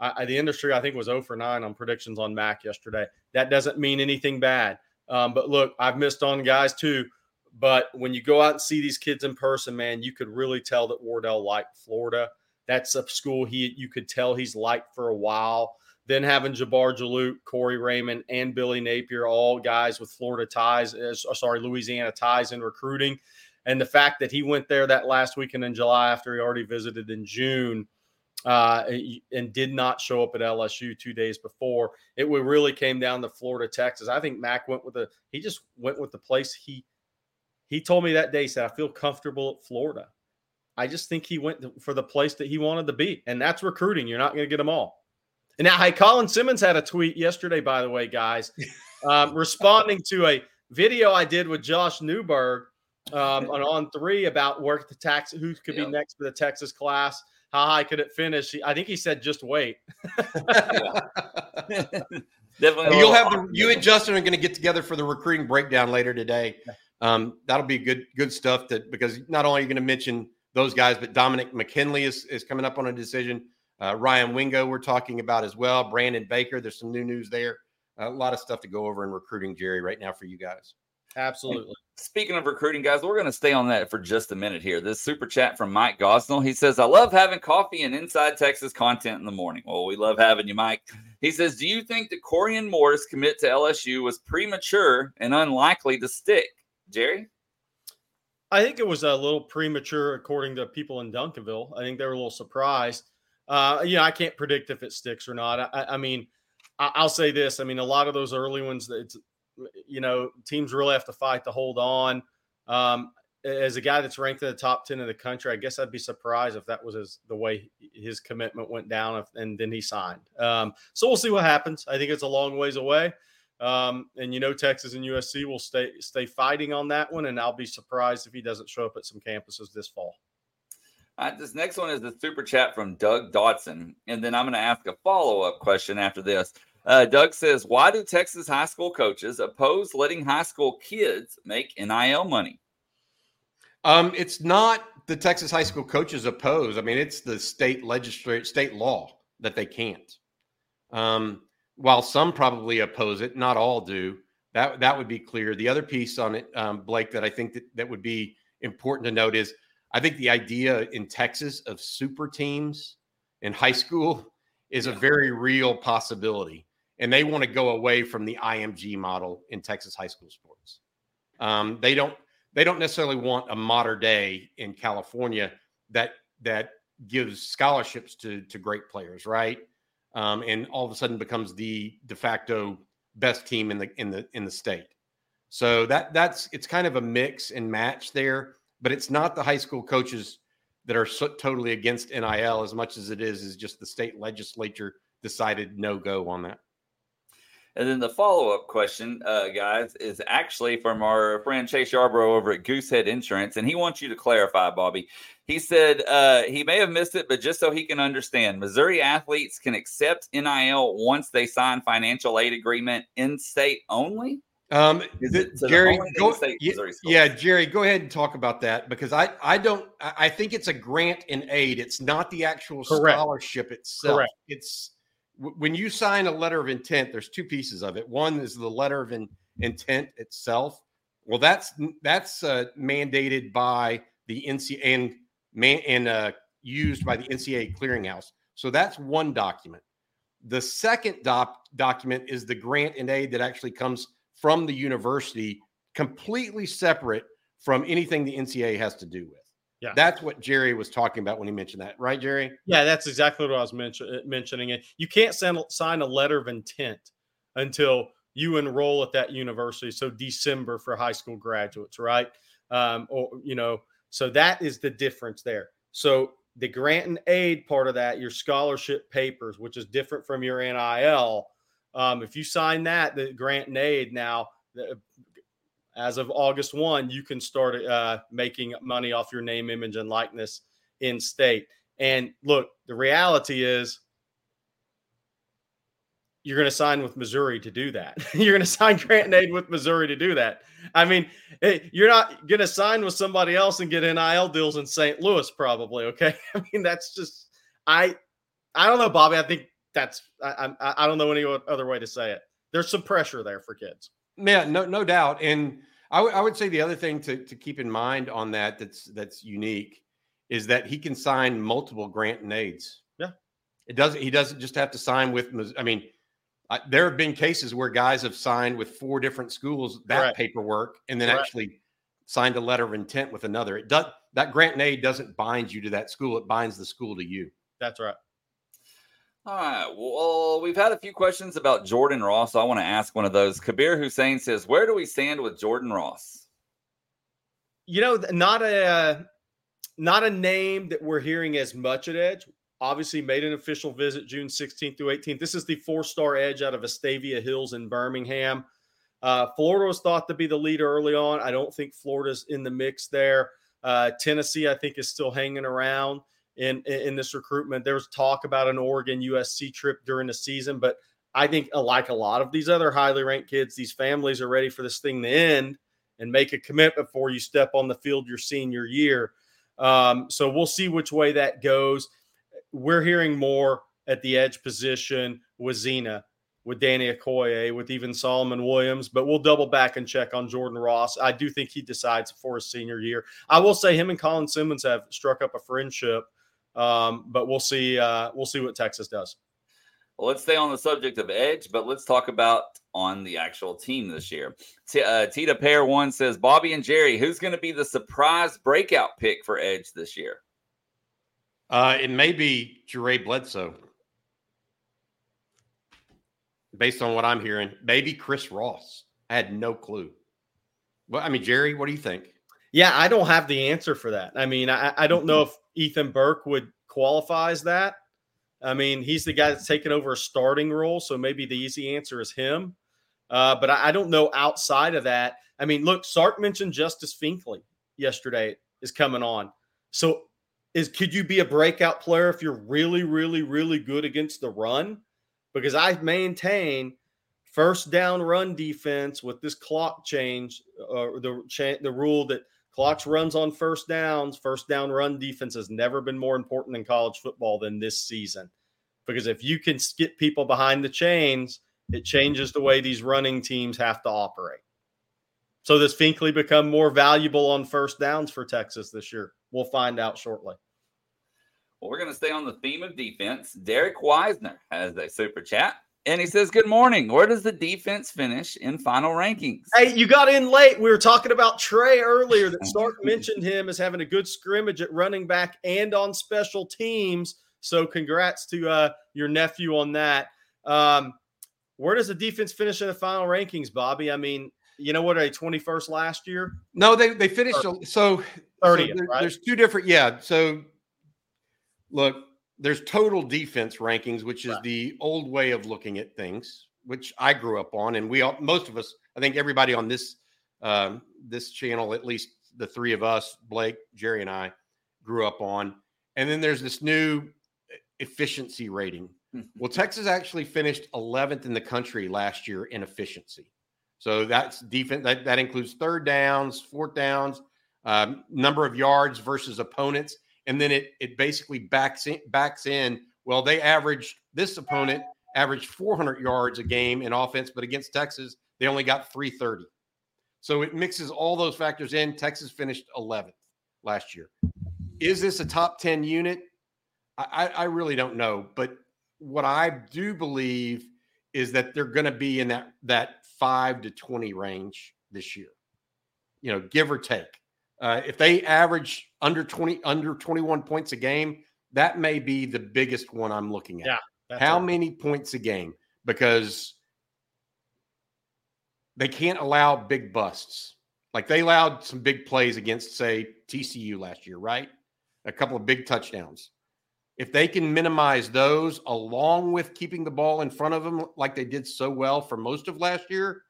I, the industry, I think, was 0 for 9 on predictions on Mac yesterday. That doesn't mean anything bad. Um, but look, I've missed on guys too but when you go out and see these kids in person, man, you could really tell that Wardell liked Florida. That's a school he you could tell he's liked for a while. Then having Jabbar Juluke, Corey Raymond, and Billy Napier, all guys with Florida ties, uh, sorry, Louisiana ties in recruiting. And the fact that he went there that last weekend in July after he already visited in June uh, and did not show up at LSU two days before, it really came down to Florida, Texas. I think Mac went with a he just went with the place he he told me that day, he said, I feel comfortable at Florida. I just think he went for the place that he wanted to be. And that's recruiting. You're not going to get them all. And now, hey, Colin Simmons had a tweet yesterday, by the way, guys, *laughs* um, responding to a video I did with Josh Newberg um, on on three about work the tax, who could be next for the Texas class. How high could it finish? I think he said, just wait. *laughs* *laughs* Definitely. You'll have the, you and Justin are going to get together for the recruiting breakdown later today. Um, that'll be good good stuff that because not only are you going to mention those guys, but Dominick McKinley is, is coming up on a decision. Uh, Ryan Wingo, we're talking about as well. Brandon Baker, there's some new news there. a lot of stuff to go over in recruiting, Jerry, right now for you guys. Absolutely. Speaking of recruiting, guys, we're going to stay on that for just a minute here. This super chat from Mike Gosnell. He says, I love having coffee and inside Texas content in the morning. Well, we love having you, Mike. He says, Do you think that Corian Morris commit to LSU was premature and unlikely to stick? Jerry? I think it was a little premature, according to people in Duncanville. I think they were a little surprised. Uh, you know, I can't predict if it sticks or not. I, I mean, I, will say this. I mean, a lot of those early ones, that it's you know, teams really have to fight to hold on. Um, as a guy that's ranked in the top ten in the country, I guess I'd be surprised if that was his, the way his commitment went down, if, and then he signed. Um, so we'll see what happens. I think it's a long ways away. Um, and you know, Texas and USC will stay stay fighting on that one, and I'll be surprised if he doesn't show up at some campuses this fall. All right, this next one is the super chat from Doug Dodson, and then I'm going to ask a follow up question after this. Uh, Doug says, "Why do Texas high school coaches oppose letting high school kids make NIL money?" Um, it's not the Texas high school coaches oppose. I mean, it's the state legislature, state law that they can't. Um, while some probably oppose it, not all do. That that would be clear. The other piece on it, um, Blake, that I think that, that would be important to note is I think the idea in Texas of super teams in high school *laughs* is a very real possibility, and they want to go away from the IMG model in Texas high school sports. Um, they don't they don't necessarily want a modern day in California that that gives scholarships to to great players, right? Um, and all of a sudden becomes the de facto best team in the in the in the state. So that that's it's kind of a mix and match there, but it's not the high school coaches that are so, totally against NIL as much as it is is just the state legislature decided no go on that. And then the follow up question, uh, guys, is actually from our friend Chase Yarborough over at Goosehead Insurance. And he wants you to clarify, Bobby. He said uh, he may have missed it, but just so he can understand, Missouri athletes can accept NIL once they sign financial aid agreement in state only. Um, the, Jerry, go, yeah, yeah, Jerry, go ahead and talk about that because I, I don't, I think it's a grant and aid. It's not the actual Correct. scholarship itself. Correct. It's when you sign a letter of intent, there's two pieces of it. One is the letter of in, intent itself. Well, that's that's uh, mandated by the NC and man and uh, used by the NCAA clearinghouse. So that's one document. The second doc, document is the grant and aid that actually comes from the university, completely separate from anything the NCAA has to do with. Yeah. That's what Jerry was talking about when he mentioned that, right, Jerry? Yeah, that's exactly what I was mention- uh, mentioning. It. You can't send, sign a letter of intent until you enroll at that university. So December for high school graduates, right? Um, or you know, so that is the difference there. So the grant and aid part of that, your scholarship papers, which is different from your NIL. Um, if you sign that, the grant and aid now, as of August 1, you can start uh, making money off your name, image, and likeness in state. And look, the reality is you're going to sign with Missouri to do that. *laughs* you're going to sign grant and aid with Missouri to do that. I mean, eh, you're not going to sign with somebody else and get NIL deals in St. Louis, probably. Okay. *laughs* I mean, that's just, I, I don't know, Bobby. I think that's, I, I, I don't know any other way to say it. There's some pressure there for kids. Yeah, no, no doubt. And I, w- I would say the other thing to, to keep in mind on that that's that's unique is that he can sign multiple grant and aids. Yeah, it doesn't. He doesn't just have to sign with. I mean, I, there have been cases where guys have signed with four different schools that Correct. paperwork and then Correct. actually signed a letter of intent with another. It does that grant and aid doesn't bind you to that school. It binds the school to you. That's right. All right. Well, we've had a few questions about Jordan Ross. So I want to ask one of those. Kabir Hussein says, "Where do we stand with Jordan Ross?" You know, not a uh, not a name that we're hearing as much at Edge. Obviously, made an official visit June 16th through 18th. This is the four-star Edge out of Vestavia Hills in Birmingham. Uh, Florida was thought to be the leader early on. I don't think Florida's in the mix there. Uh, Tennessee, I think, is still hanging around in in this recruitment. There's talk about an Oregon USC trip during the season, but I think uh, like a lot of these other highly ranked kids, these families are ready for this thing to end and make a commitment before you step on the field your senior year. Um, so we'll see which way that goes. We're hearing more at the edge position with Zena, with Danny Okoye, with even Solomon Williams, but we'll double back and check on Jordan Ross. I do think he decides for his senior year. I will say him and Colin Simmons have struck up a friendship um, but we'll see. Uh, we'll see what Texas does. Well, let's stay on the subject of edge, but let's talk about on the actual team this year. T- uh, Tita Pair One says Bobby and Jerry, who's going to be the surprise breakout pick for edge this year? Uh, it may be Jure Bledsoe, based on what I'm hearing. Maybe Chris Ross. I had no clue. Well, I mean, Jerry, what do you think? Yeah, I don't have the answer for that. I mean, I, I don't know if Ethan Burke would qualify as that. I mean, he's the guy that's taken over a starting role, so maybe the easy answer is him. Uh, but I, I, don't know outside of that. I mean, look, Sark mentioned Justice Finkley yesterday is coming on. So is could you be a breakout player if you're really, really, really good against the run? Because I maintain first down run defense with this clock change, or uh, the cha- the rule that Clocks runs on first downs. First down run defense has never been more important in college football than this season. Because if you can skip people behind the chains, it changes the way these running teams have to operate. So does Finkley become more valuable on first downs for Texas this year? We'll find out shortly. Well, we're going to stay on the theme of defense. Derek Weisner has a super chat. And he says, Good morning. Where does the defense finish in final rankings? Hey, you got in late. We were talking about Trey earlier that *laughs* Sark mentioned him as having a good scrimmage at running back and on special teams. So congrats to uh, your nephew on that. Um, where does the defense finish in the final rankings, Bobby? I mean, you know what? a 21st last year? No, they they finished so 30th, so there- right? there's two different yeah. So look, there's total defense rankings, which is Right. the old way of looking at things, which I grew up on, and we all most of us, I think everybody on this um, this channel, at least the three of us, Blake, Jerry, and I, grew up on. And then there's this new efficiency rating. Well, Texas actually finished 11th in the country last year in efficiency. So that's defense. That, that includes third downs, fourth downs, um, number of yards versus opponents, and then it it basically backs in, backs in. Well, they averaged this opponent averaged 400 yards a game in offense, but against Texas they only got 330. So it mixes all those factors in. Texas finished 11th last year. Is this a top 10 unit? I, I really don't know, but what I do believe is that they're going to be in that that five to twenty range this year. You know, give or take. Uh, if they average under twenty under twenty one points a game, that may be the biggest one I'm looking at. Yeah, How many points a game? Because they can't allow big busts. Like they allowed some big plays against, say, TCU last year, right? A couple of big touchdowns. If they can minimize those along with keeping the ball in front of them, like they did so well for most of last year,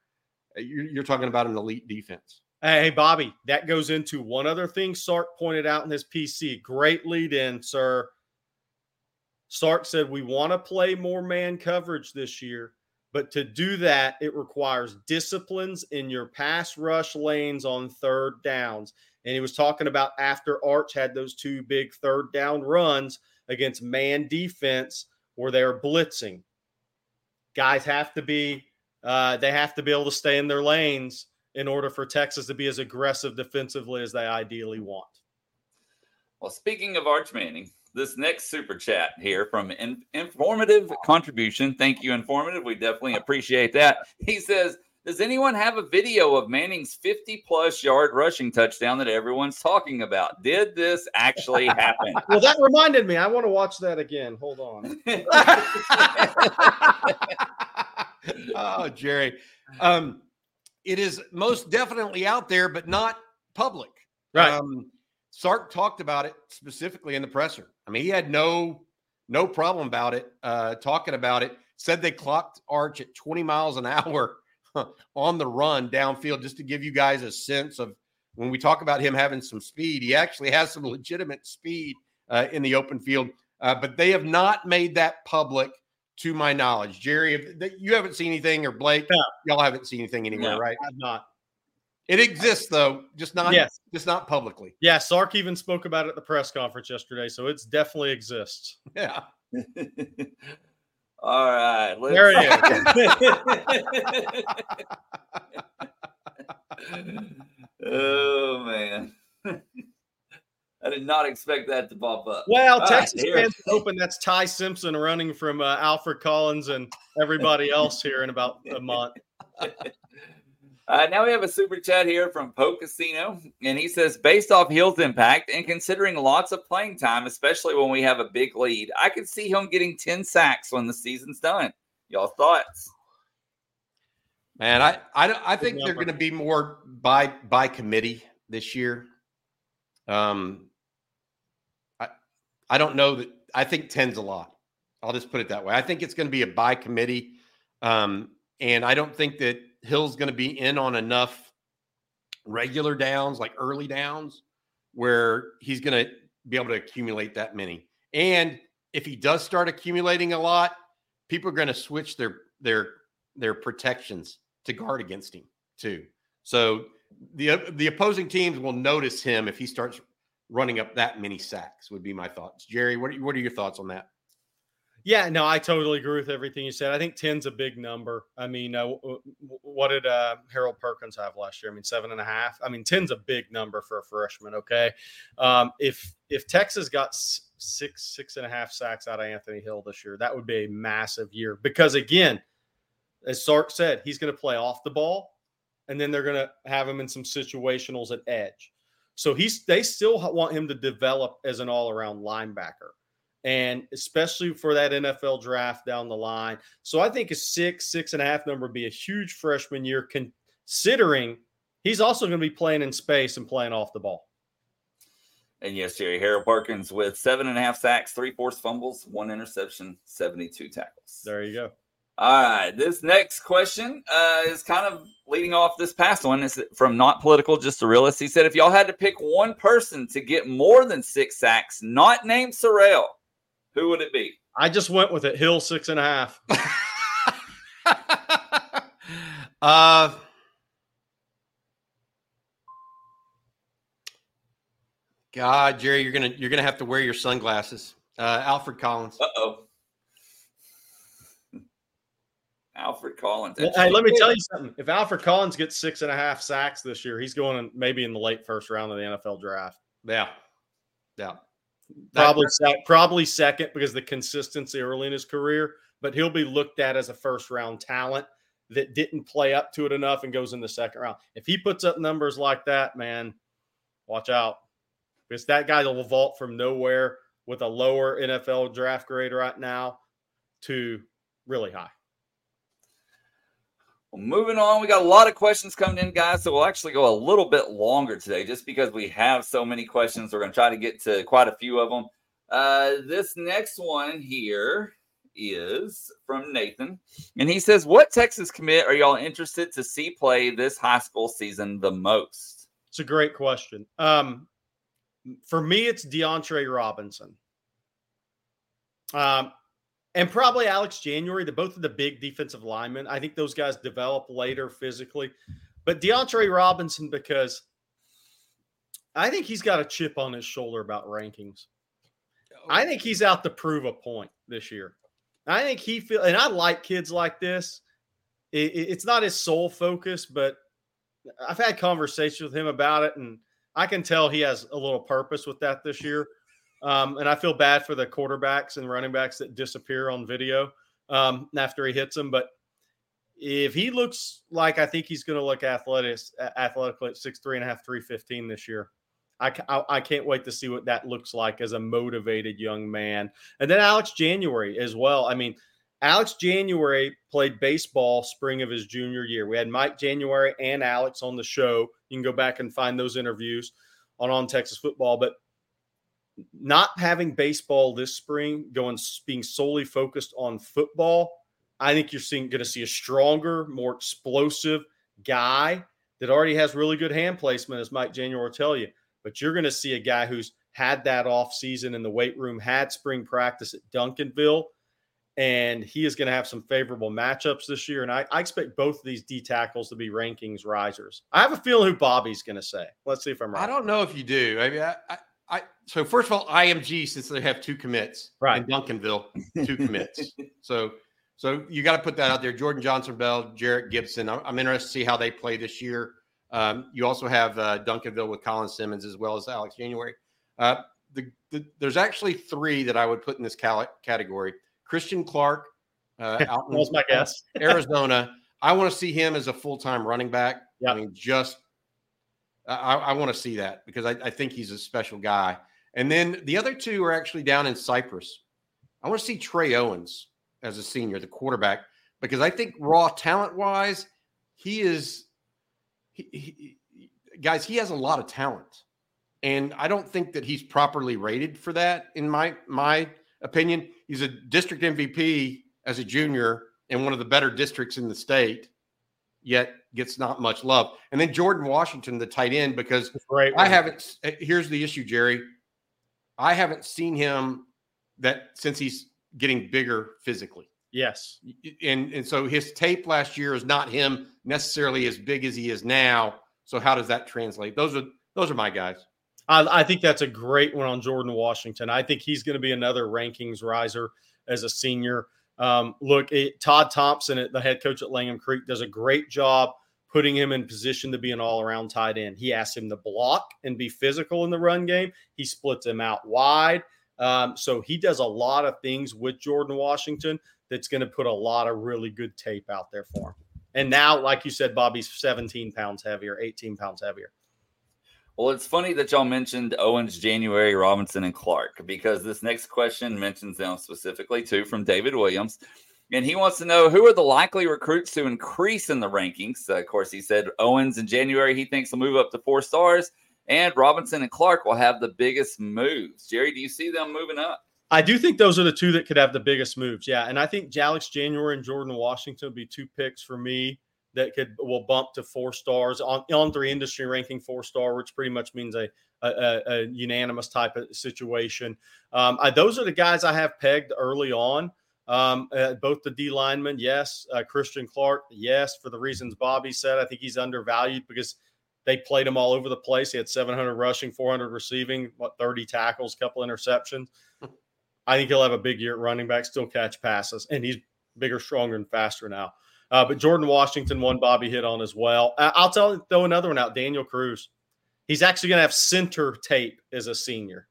eh, you're, you're talking about an elite defense. Hey, Bobby, that goes into one other thing Sark pointed out in his PC. Great lead in, sir. Sark said, We want to play more man coverage this year, but to do that, it requires disciplines in your pass rush lanes on third downs. And he was talking about after Arch had those two big third down runs against man defense where they're blitzing. Guys have to be, uh, they have to be able to stay in their lanes in order for Texas to be as aggressive defensively as they ideally want. Well, speaking of Arch Manning, this next super chat here from in, Informative Contribution. Thank you, Informative. We definitely appreciate that. He says, Does anyone have a video of Manning's 50 plus yard rushing touchdown that everyone's talking about? Did this actually happen? *laughs* Well, that reminded me. I want to watch that again. Hold on. *laughs* *laughs* oh, Jerry. Um, it is most definitely out there, but not public. Right. Um, Sark talked about it specifically in the presser. I mean, he had no no problem about it, uh, talking about it. Said they clocked Arch at 20 miles an hour *laughs* on the run downfield, just to give you guys a sense of when we talk about him having some speed. He actually has some legitimate speed uh, in the open field, uh, but they have not made that public to my knowledge. Jerry, if th- you haven't seen anything, or Blake, No. y'all haven't seen anything anywhere, No. right? I've not. It exists though, just not Yes. just not publicly. Yeah, Sark even spoke about it at the press conference yesterday, so it's definitely exists. *laughs* Yeah. *laughs* All right. There it *laughs* oh, man. I did not expect that to pop up. Well, All right, Texas here. fans are hoping that's Ty Simpson running from uh, Alfred Collins and everybody else here in about a month. *laughs* Uh, now we have a super chat here from Poe Casino, and he says, based off Hill's impact and considering lots of playing time, especially when we have a big lead, I could see him getting 10 sacks when the season's done. Y'all thoughts? Man, I I, I think they're going to be more by by committee this year. Um, I I don't know that I think 10's a lot. I'll just put it that way. I think it's going to be a by committee, um, and I don't think that Hill's going to be in on enough regular downs, like early downs, where he's going to be able to accumulate that many. And if he does start accumulating a lot, people are going to switch their their their protections to guard against him too. So the the opposing teams will notice him if he starts running up that many sacks. Would be my thoughts. Jerry, what are, what are your thoughts on that? Yeah, no, I totally agree with everything you said. I think 10's a big number. I mean, uh, what did uh, Harold Perkins have last year? I mean, seven and a half. I mean, 10's a big number for a freshman. Okay, um, if if Texas got six six and a half sacks out of Anthony Hill this year, that would be a massive year. Because again, as Sark said, he's going to play off the ball, and then they're going to have him in some situationals at edge. So he's they still want him to develop as an all around linebacker. And especially for that NFL draft down the line. So I think a six, six and a half number would be a huge freshman year, considering he's also going to be playing in space and playing off the ball. And yes, Jerry Harold Perkins with seven and a half sacks, three forced fumbles, one interception, 72 tackles. There you go. All right. This next question uh, is kind of leading off this past one. Is from not political, just a realist. He said, if y'all had to pick one person to get more than six sacks, not named Sorrell, who would it be? I just went with it. Hill six and a half. *laughs* uh, God, Jerry, you're gonna you're gonna have to wear your sunglasses. Uh, Alfred Collins. Uh oh. Alfred Collins. Well, hey, let me tell you something. If Alfred Collins gets six and a half sacks this year, he's going maybe in the late first round of the NFL draft. Yeah, yeah. Probably sec- probably second because the consistency early in his career, but he'll be looked at as a first round talent that didn't play up to it enough and goes in the second round. If he puts up numbers like that, man, watch out because that guy will vault from nowhere with a lower NFL draft grade right now to really high. Well, moving on, we got a lot of questions coming in, guys. So we'll actually go a little bit longer today just because we have so many questions. We're going to try to get to quite a few of them. Uh, this next one here is from Nathan. And he says, What Texas commit are y'all interested to see play this high school season the most? It's a great question. Um, for me, it's DeAndre Robinson. Um, and probably Alex January, the both of the big defensive linemen. I think those guys develop later physically. But DeAndre Robinson, because I think he's got a chip on his shoulder about rankings. I think he's out to prove a point this year. I think he feel, and I like kids like this. It, it's not his sole focus, but I've had conversations with him about it, and I can tell he has a little purpose with that this year. Um, and I feel bad for the quarterbacks and running backs that disappear on video um, after he hits them. But if he looks like I think he's going to look athletic, athletically at six three and a half, three fifteen this year, I, I, I can't wait to see what that looks like as a motivated young man. And then Alex January as well. I mean, Alex January played baseball spring of his junior year. We had Mike January and Alex on the show. You can go back and find those interviews on on Texas football. But not having baseball this spring, going being solely focused on football, I think you're seeing going to see a stronger, more explosive guy that already has really good hand placement, as Mike January will tell you. But you're going to see a guy who's had that off season in the weight room, had spring practice at Duncanville, and he is going to have some favorable matchups this year. And I, I, expect both of these D tackles to be rankings risers. I have a feeling who Bobby's going to say. Let's see if I'm right. I don't know if you do. I mean, I, I, I so first of all, IMG since they have two commits, right? In Duncanville, two commits. *laughs* so, so you got to put that out there. Jordan Johnson Bell, Jarrett Gibson. I'm, I'm, interested to see how they play this year. Um, you also have uh, Duncanville with Colin Simmons as well as Alex January. Uh, the, the, there's actually three that I would put in this cal- category. Christian Clark, uh, *laughs* out in my guess. *laughs* Arizona. I want to see him as a full time running back. Yep. I mean, just I, I want to see that because I, I, think he's a special guy. And then the other two are actually down in Cypress. I want to see Trey Owens as a senior, the quarterback, because I think raw talent wise, he is, he, he, guys, he has a lot of talent. And I don't think that he's properly rated for that, in my my opinion. He's a district MVP as a junior in one of the better districts in the state, yet gets not much love. And then Jordan Washington, the tight end, because right I haven't. Here's the issue, Jerry. I haven't seen him that since he's getting bigger physically. Yes, and and so his tape last year is not him necessarily as big as he is now. So how does that translate? Those are those are my guys. I, I think that's a great one on Jordan Washington. I think he's going to be another rankings riser as a senior. Um, look, it, Todd Thompson, the head coach at Langham Creek, does a great job putting him in position to be an all around tight end. He asks him to block and be physical in the run game. He splits him out wide. Um, so he does a lot of things with Jordan Washington that's going to put a lot of really good tape out there for him. And now, like you said, Bobby's 17 pounds heavier, 18 pounds heavier. Well, it's funny that y'all mentioned Owens, January, Robinson, and Clark because this next question mentions them specifically too from David Williams. And he wants to know who are the likely recruits to increase in the rankings. Uh, of course, he said Owens in January, he thinks will move up to four stars, and Robinson and Clark will have the biggest moves. Jerry, do you see them moving up? I do think those are the two that could have the biggest moves. Yeah. And I think Alex January and Jordan Washington would be two picks for me that could will bump to four stars on on three industry ranking four star, which pretty much means a a, a unanimous type of situation. Um, I, those are the guys I have pegged early on. Um, uh, both the D linemen, yes. Uh, Christian Clark, yes. For the reasons Bobby said, I think he's undervalued because they played him all over the place. He had 700 rushing, 400 receiving, what 30 tackles, couple interceptions. *laughs* I think he'll have a big year at running back, still catch passes, and he's bigger, stronger, and faster now. Uh, but Jordan Washington, one Bobby hit on as well. I'll tell throw another one out. Daniel Cruz. He's actually going to have center tape as a senior.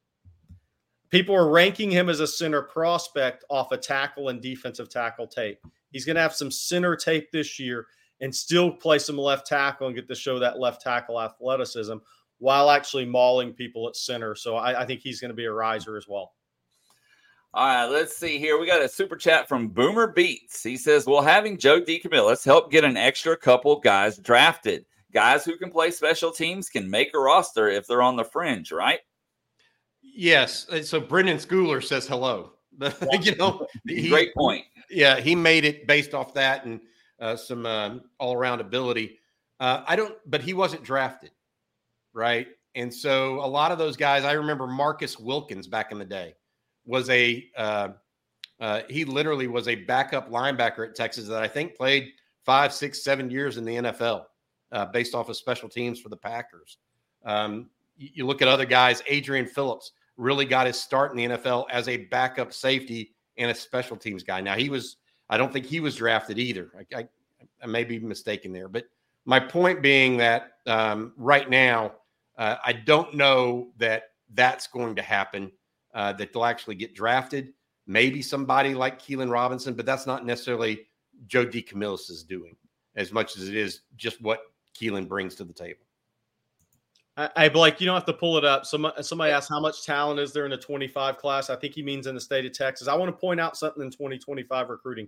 People are ranking him as a center prospect off a tackle and defensive tackle tape. He's going to have some center tape this year and still play some left tackle and get to show that left tackle athleticism while actually mauling people at center. So I, I think he's going to be a riser as well. All right, let's see here. We got a super chat from Boomer Beats. He says, Well, having Joe DeCamillis help get an extra couple guys drafted? Guys who can play special teams can make a roster if they're on the fringe, right?" Yes. Uh, so Brenden Schooler says hello. *laughs* you know, he, great point. Yeah, he made it based off that and uh, some uh, all-around ability. Uh, I don't, but he wasn't drafted, right? And so a lot of those guys, I remember Marcus Wilkins back in the day was a uh, uh, he literally was a backup linebacker at Texas that I think played five, six, seven years in the NFL uh, based off of special teams for the Packers. Um, you, you look at other guys, Adrian Phillips really got his start in the NFL as a backup safety and a special teams guy. Now he was, I don't think he was drafted either. I, I, I may be mistaken there, but my point being that um, right now, uh, I don't know that that's going to happen uh, that they'll actually get drafted. Maybe somebody like Keilan Robinson, but that's not necessarily Joe DeCamillis is doing as much as it is just what Keilan brings to the table. I, I Blake, you don't have to pull it up. Somebody, somebody asked how much talent is there in the 25 class. I think he means in the state of Texas. I want to point out something in 2025 recruiting.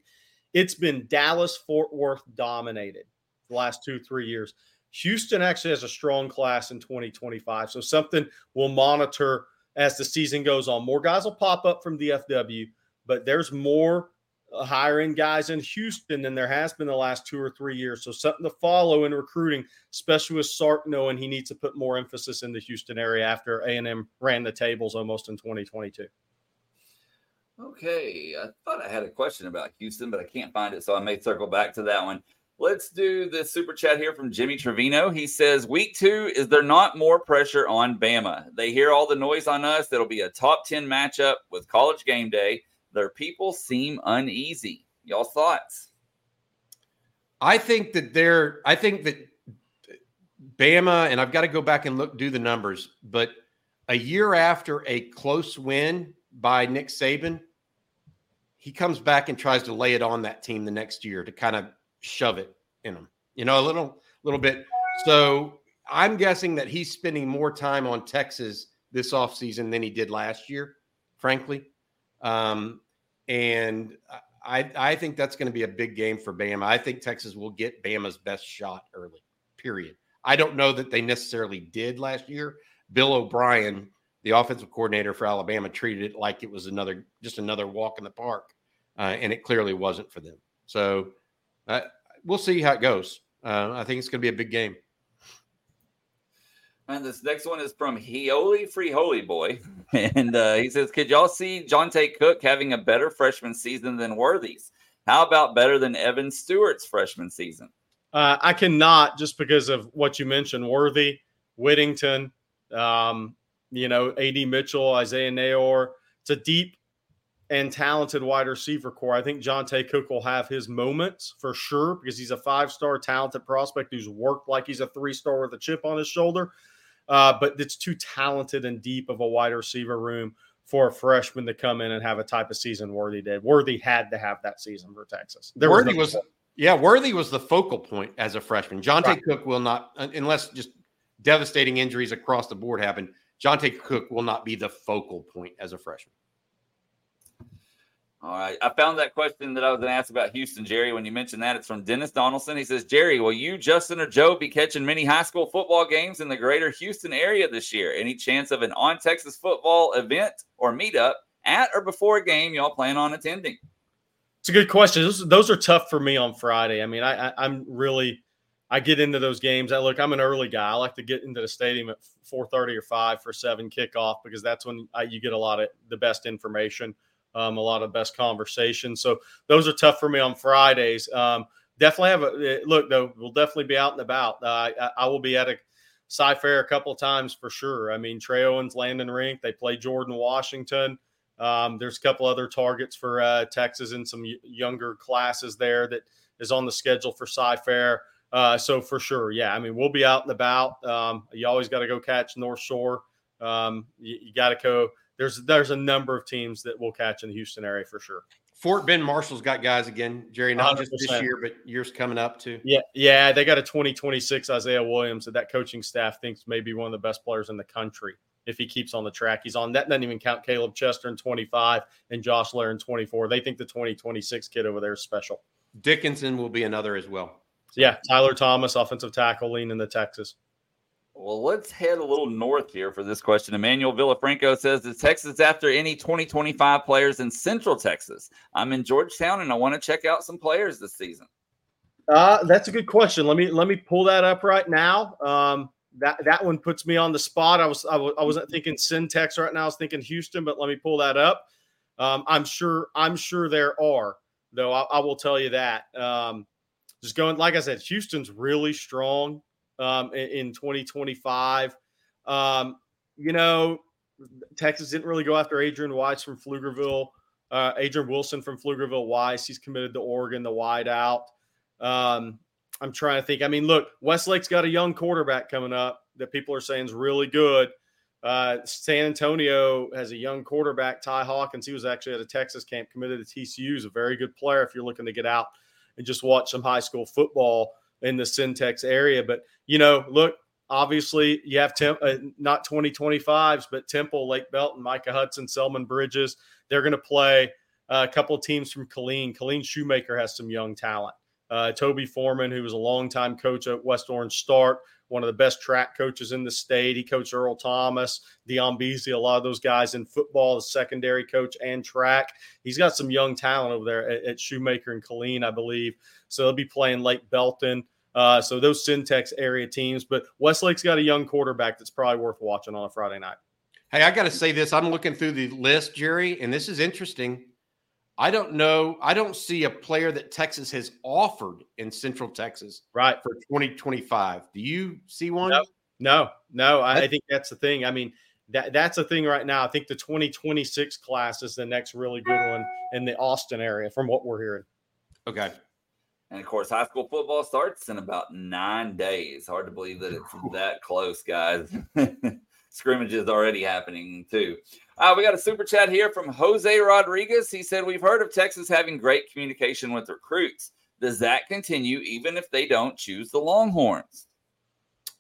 It's been Dallas Fort Worth dominated the last two, three years. Houston actually has a strong class in 2025. So something we'll monitor as the season goes on. More guys will pop up from DFW, but there's more Uh, hiring guys in Houston than there has been the last two or three years. So something to follow in recruiting, especially with Sark knowing he needs to put more emphasis in the Houston area after A&M ran the tables almost in 2022. Okay, I thought I had a question about Houston, but I can't find it, so I may circle back to that one. Let's do the super chat here from Jimmy Trevino. He says, Week two, is there not more pressure on Bama? They hear all the noise on us. It'll be a top 10 matchup with college game day. Their people seem uneasy. Y'all thoughts? I think that they're, I think that Bama, and I've got to go back and look, do the numbers, but a year after a close win by Nick Saban, he comes back and tries to lay it on that team the next year to kind of shove it in them, you know, a little, little bit. So I'm guessing that he's spending more time on Texas this offseason than he did last year, frankly. Um, and I, I think that's going to be a big game for Bama. I think Texas will get Bama's best shot early, period. I don't know that they necessarily did last year. Bill O'Brien, the offensive coordinator for Alabama, treated it like it was another, just another walk in the park. Uh, and it clearly wasn't for them. So uh, we'll see how it goes. Uh, I think it's going to be a big game. And this next one is from Heoli Free Holy Boy. *laughs* And uh, he says, Could y'all see Johntay Cook having a better freshman season than Worthy's? How about better than Evan Stewart's freshman season? Uh, I cannot just because of what you mentioned Worthy, Whittington, um, you know, AD Mitchell, Isaiah Neyor. It's a deep and talented wide receiver corps. I think Johntay Cook will have his moments for sure because he's a five star talented prospect who's worked like he's a three star with a chip on his shoulder. Uh, but it's too talented and deep of a wide receiver room for a freshman to come in and have a type of season Worthy did. Worthy had to have that season for Texas. There Worthy was, was yeah, Worthy was the focal point as a freshman. Johntay right. Cook will not, unless just devastating injuries across the board happen, Johntay Cook will not be the focal point as a freshman. All right. I found that question that I was going to ask about Houston, Jerry. When you mentioned that, it's from Dennis Donaldson. He says, Jerry, will you, Justin, or Joe be catching many high school football games in the greater Houston area this year? Any chance of an on Texas football event or meetup at or before a game y'all plan on attending? It's a good question. Those, those are tough for me on Friday. I mean, I, I, am really, I get into those games. I look, I'm an early guy. I like to get into the stadium at 4:30 or 5 for seven kickoff because that's when I, you get a lot of the best information um, a lot of best conversations. So those are tough for me on Fridays. Um, definitely have a eh, look though. We'll definitely be out and about. Uh, I, I, will be at a Cy-Fair a couple times for sure. I mean, Trey Owens, Landon Rink, they play Jordan Washington. Um, there's a couple other targets for uh, Texas and some younger classes there that is on the schedule for Cy-Fair. Uh, so for sure, yeah. I mean, we'll be out and about. Um, you always got to go catch North Shore. Um, you, you got to go there's there's a number of teams that will catch in the Houston area for sure. Fort Bend Marshall's got guys again, Jerry, not 100%. just this year, but years coming up too. Yeah, yeah, they got a 2026 Isaiah Williams that that coaching staff thinks may be one of the best players in the country if he keeps on the track. He's on that doesn't even count Caleb Chester in 25 and Josh Lair in 24. They think the 2026 kid over there is special. Dickinson will be another as well. Yeah, Tyler Thomas, offensive tackle, leaning the Texas. Well, let's head a little north here for this question. Emmanuel Villafranco says, Is Texas after any 2025 players in Central Texas? I'm in Georgetown and I want to check out some players this season. Uh, that's a good question. Let me let me pull that up right now. Um, that that one puts me on the spot. I was I w- I wasn't thinking CenTex right now. I was thinking Houston, but let me pull that up. Um, I'm sure I'm sure there are though. I, I will tell you that. Um, just going like I said, Houston's really strong um, in, in 2025. Um, you know, Texas didn't really go after Adrian Weiss from Pflugerville. Uh, Adrian Wilson from Pflugerville Weiss. He's committed to Oregon, the wide out. Um, I'm trying to think. I mean, look, Westlake's got a young quarterback coming up that people are saying is really good. Uh, San Antonio has a young quarterback, Ty Hawkins. He was actually at a Texas camp, committed to TCU. He's a very good player if you're looking to get out and just watch some high school football in the CenTex area. But you know, look, obviously you have temp, uh, not 2025s, but Temple, Lake Belton, Micah Hudson, Selman Bridges. They're going to play uh, a couple teams from Killeen. Killeen Shoemaker has some young talent. Uh, Toby Foreman, who was a longtime coach at West Orange-Stark, one of the best track coaches in the state. He coached Earl Thomas, Dion Beasley, a lot of those guys in football, the secondary coach and track. He's got some young talent over there at, at Shoemaker and Killeen, I believe. So they'll be playing Lake Belton. Uh, so those CenTex area teams, but Westlake's got a young quarterback that's probably worth watching on a Friday night. Hey, I got to say this. I'm looking through the list, Jerry, and this is interesting. I don't know. I don't see a player that Texas has offered in Central Texas right for 2025. Do you see one? No, no, no I, I think that's the thing. I mean, that that's the thing right now. I think the 2026 class is the next really good one in the Austin area, from what we're hearing. Okay. And of course, high school football starts in about nine days. Hard to believe that it's that close, guys. *laughs* Scrimmages already happening too. Uh, we got a super chat here from Jose Rodriguez. He said, We've heard of Texas having great communication with recruits. Does that continue even if they don't choose the Longhorns?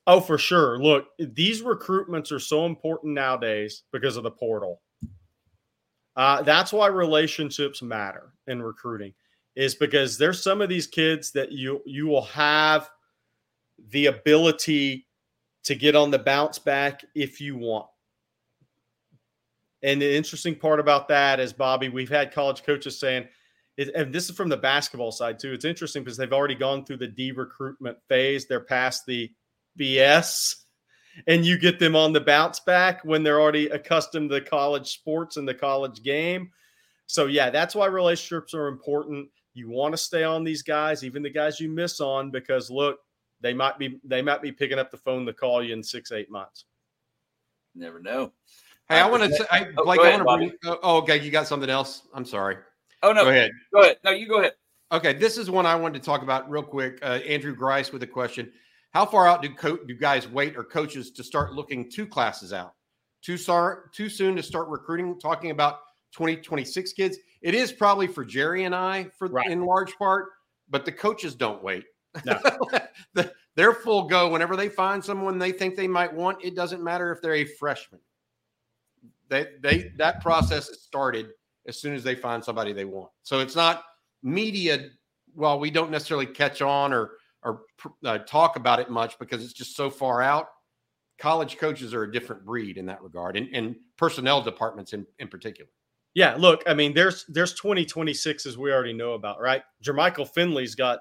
Oh, for sure. Look, these recruitments are so important nowadays because of the portal. Uh, that's why relationships matter in recruiting is because there's some of these kids that you you will have the ability to get on the bounce back if you want. And the interesting part about that is, Bobby, we've had college coaches saying, and this is from the basketball side too. It's interesting because they've already gone through the de recruitment phase. They're past the BS, and you get them on the bounce back when they're already accustomed to college sports and the college game. So, yeah, that's why relationships are important. You want to stay on these guys, even the guys you miss on, because look, they might be they might be picking up the phone to call you in six eight months. Never know. Hey, I, I want to say, I, oh, Blake, ahead, I want to bring. Oh, okay, you got something else? I'm sorry. Oh no, go ahead. Go ahead. No, you go ahead. Okay, this is one I wanted to talk about real quick. Uh, Andrew Grice with a question: How far out do co- do guys wait or coaches to start looking two classes out? Too start too soon to start recruiting? Talking about 2026 kids. It is probably for Jerry and I for right. in large part, but the coaches don't wait. No. *laughs* they're full go whenever they find someone they think they might want. It doesn't matter if they're a freshman. They they that process is started as soon as they find somebody they want. So it's not media. Well, we don't necessarily catch on or or uh, talk about it much because it's just so far out. College coaches are a different breed in that regard, and, and personnel departments in, in particular. Yeah, look, I mean, there's there's 2026 as we already know about, right? Jermichael Finley's got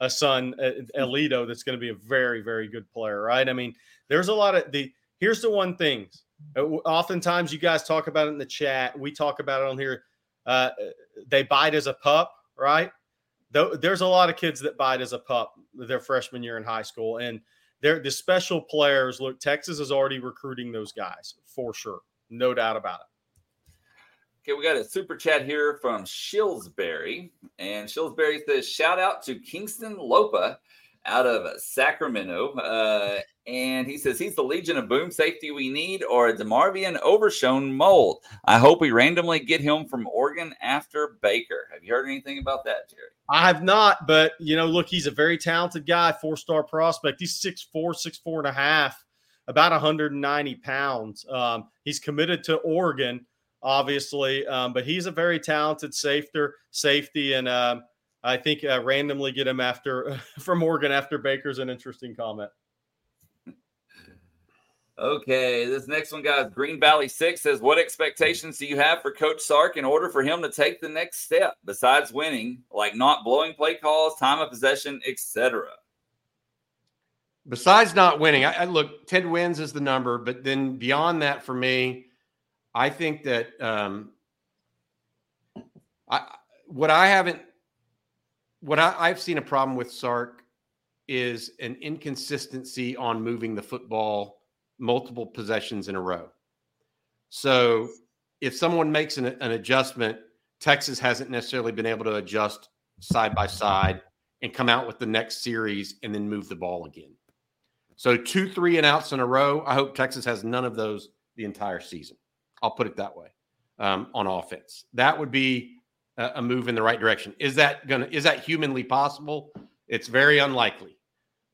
a son, Aledo, that's going to be a very, very good player, right? I mean, there's a lot of the. Here's the one thing. Uh, oftentimes, you guys talk about it in the chat. We talk about it on here. Uh, they bite as a pup, right? Though there's a lot of kids that bite as a pup their freshman year in high school, and they're the special players. Look, Texas is already recruiting those guys for sure, no doubt about it. Okay, we got a super chat here from Shillsbury. And Shillsbury says, shout out to Kingston Lopa out of Sacramento. Uh, and he says he's the Legion of Boom safety we need or a DeMarvion Overshown mold. I hope we randomly get him from Oregon after Baker. Have you heard anything about that, Jerry? I have not, but you know, look, he's a very talented guy, four-star prospect. He's six four, six four and a half, about 190 pounds. Um, he's committed to Oregon obviously. Um, but he's a very talented safety, safety, and um, I think uh, randomly get him after *laughs* from Oregon after Baker's an interesting comment. Okay, this next one, guys. Green Valley Six says, "What expectations do you have for Coach Sark in order for him to take the next step besides winning, like not blowing play calls, time of possession, etc." Besides not winning, I, I look. Ten wins is the number, but then beyond that, for me, I think that um, I what I haven't what I, I've seen a problem with Sark is an inconsistency on moving the football multiple possessions in a row. So if someone makes an, an adjustment, Texas hasn't necessarily been able to adjust side by side and come out with the next series and then move the ball again. So two, three and outs in a row. I hope Texas has none of those the entire season. I'll put it that way um, on offense. That would be a, a move in the right direction. Is that gonna is that humanly possible? It's very unlikely,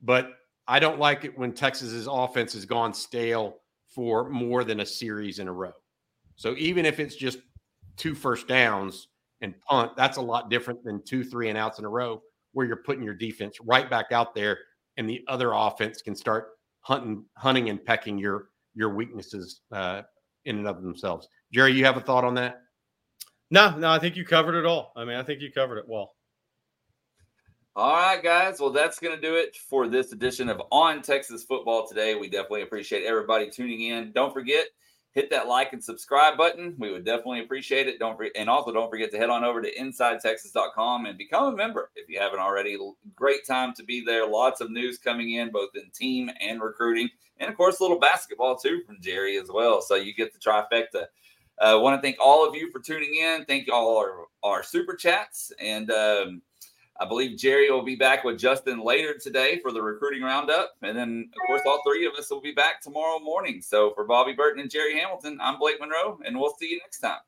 but I don't like it when Texas's offense has gone stale for more than a series in a row. So even if it's just two first downs and punt, that's a lot different than two, three and outs in a row where you're putting your defense right back out there and the other offense can start hunting, hunting and pecking your your weaknesses uh, in and of themselves. Jerry, you have a thought on that? No, no, I think you covered it all. I mean, I think you covered it well. All right, guys. Well, that's going to do it for this edition of On Texas Football today. We definitely appreciate everybody tuning in. Don't forget, hit that like and subscribe button. We would definitely appreciate it. Don't and also don't forget to head on over to InsideTexas.com and become a member if you haven't already. Great time to be there. Lots of news coming in, both in team and recruiting and of course, a little basketball too from Jerry as well. So you get the trifecta. I uh, want to thank all of you for tuning in. Thank you all our, our super chats. And um, I believe Jerry will be back with Justin later today for the recruiting roundup. And then, of course, all three of us will be back tomorrow morning. So for Bobby Burton and Jerry Hamilton, I'm Blake Monroe, and we'll see you next time.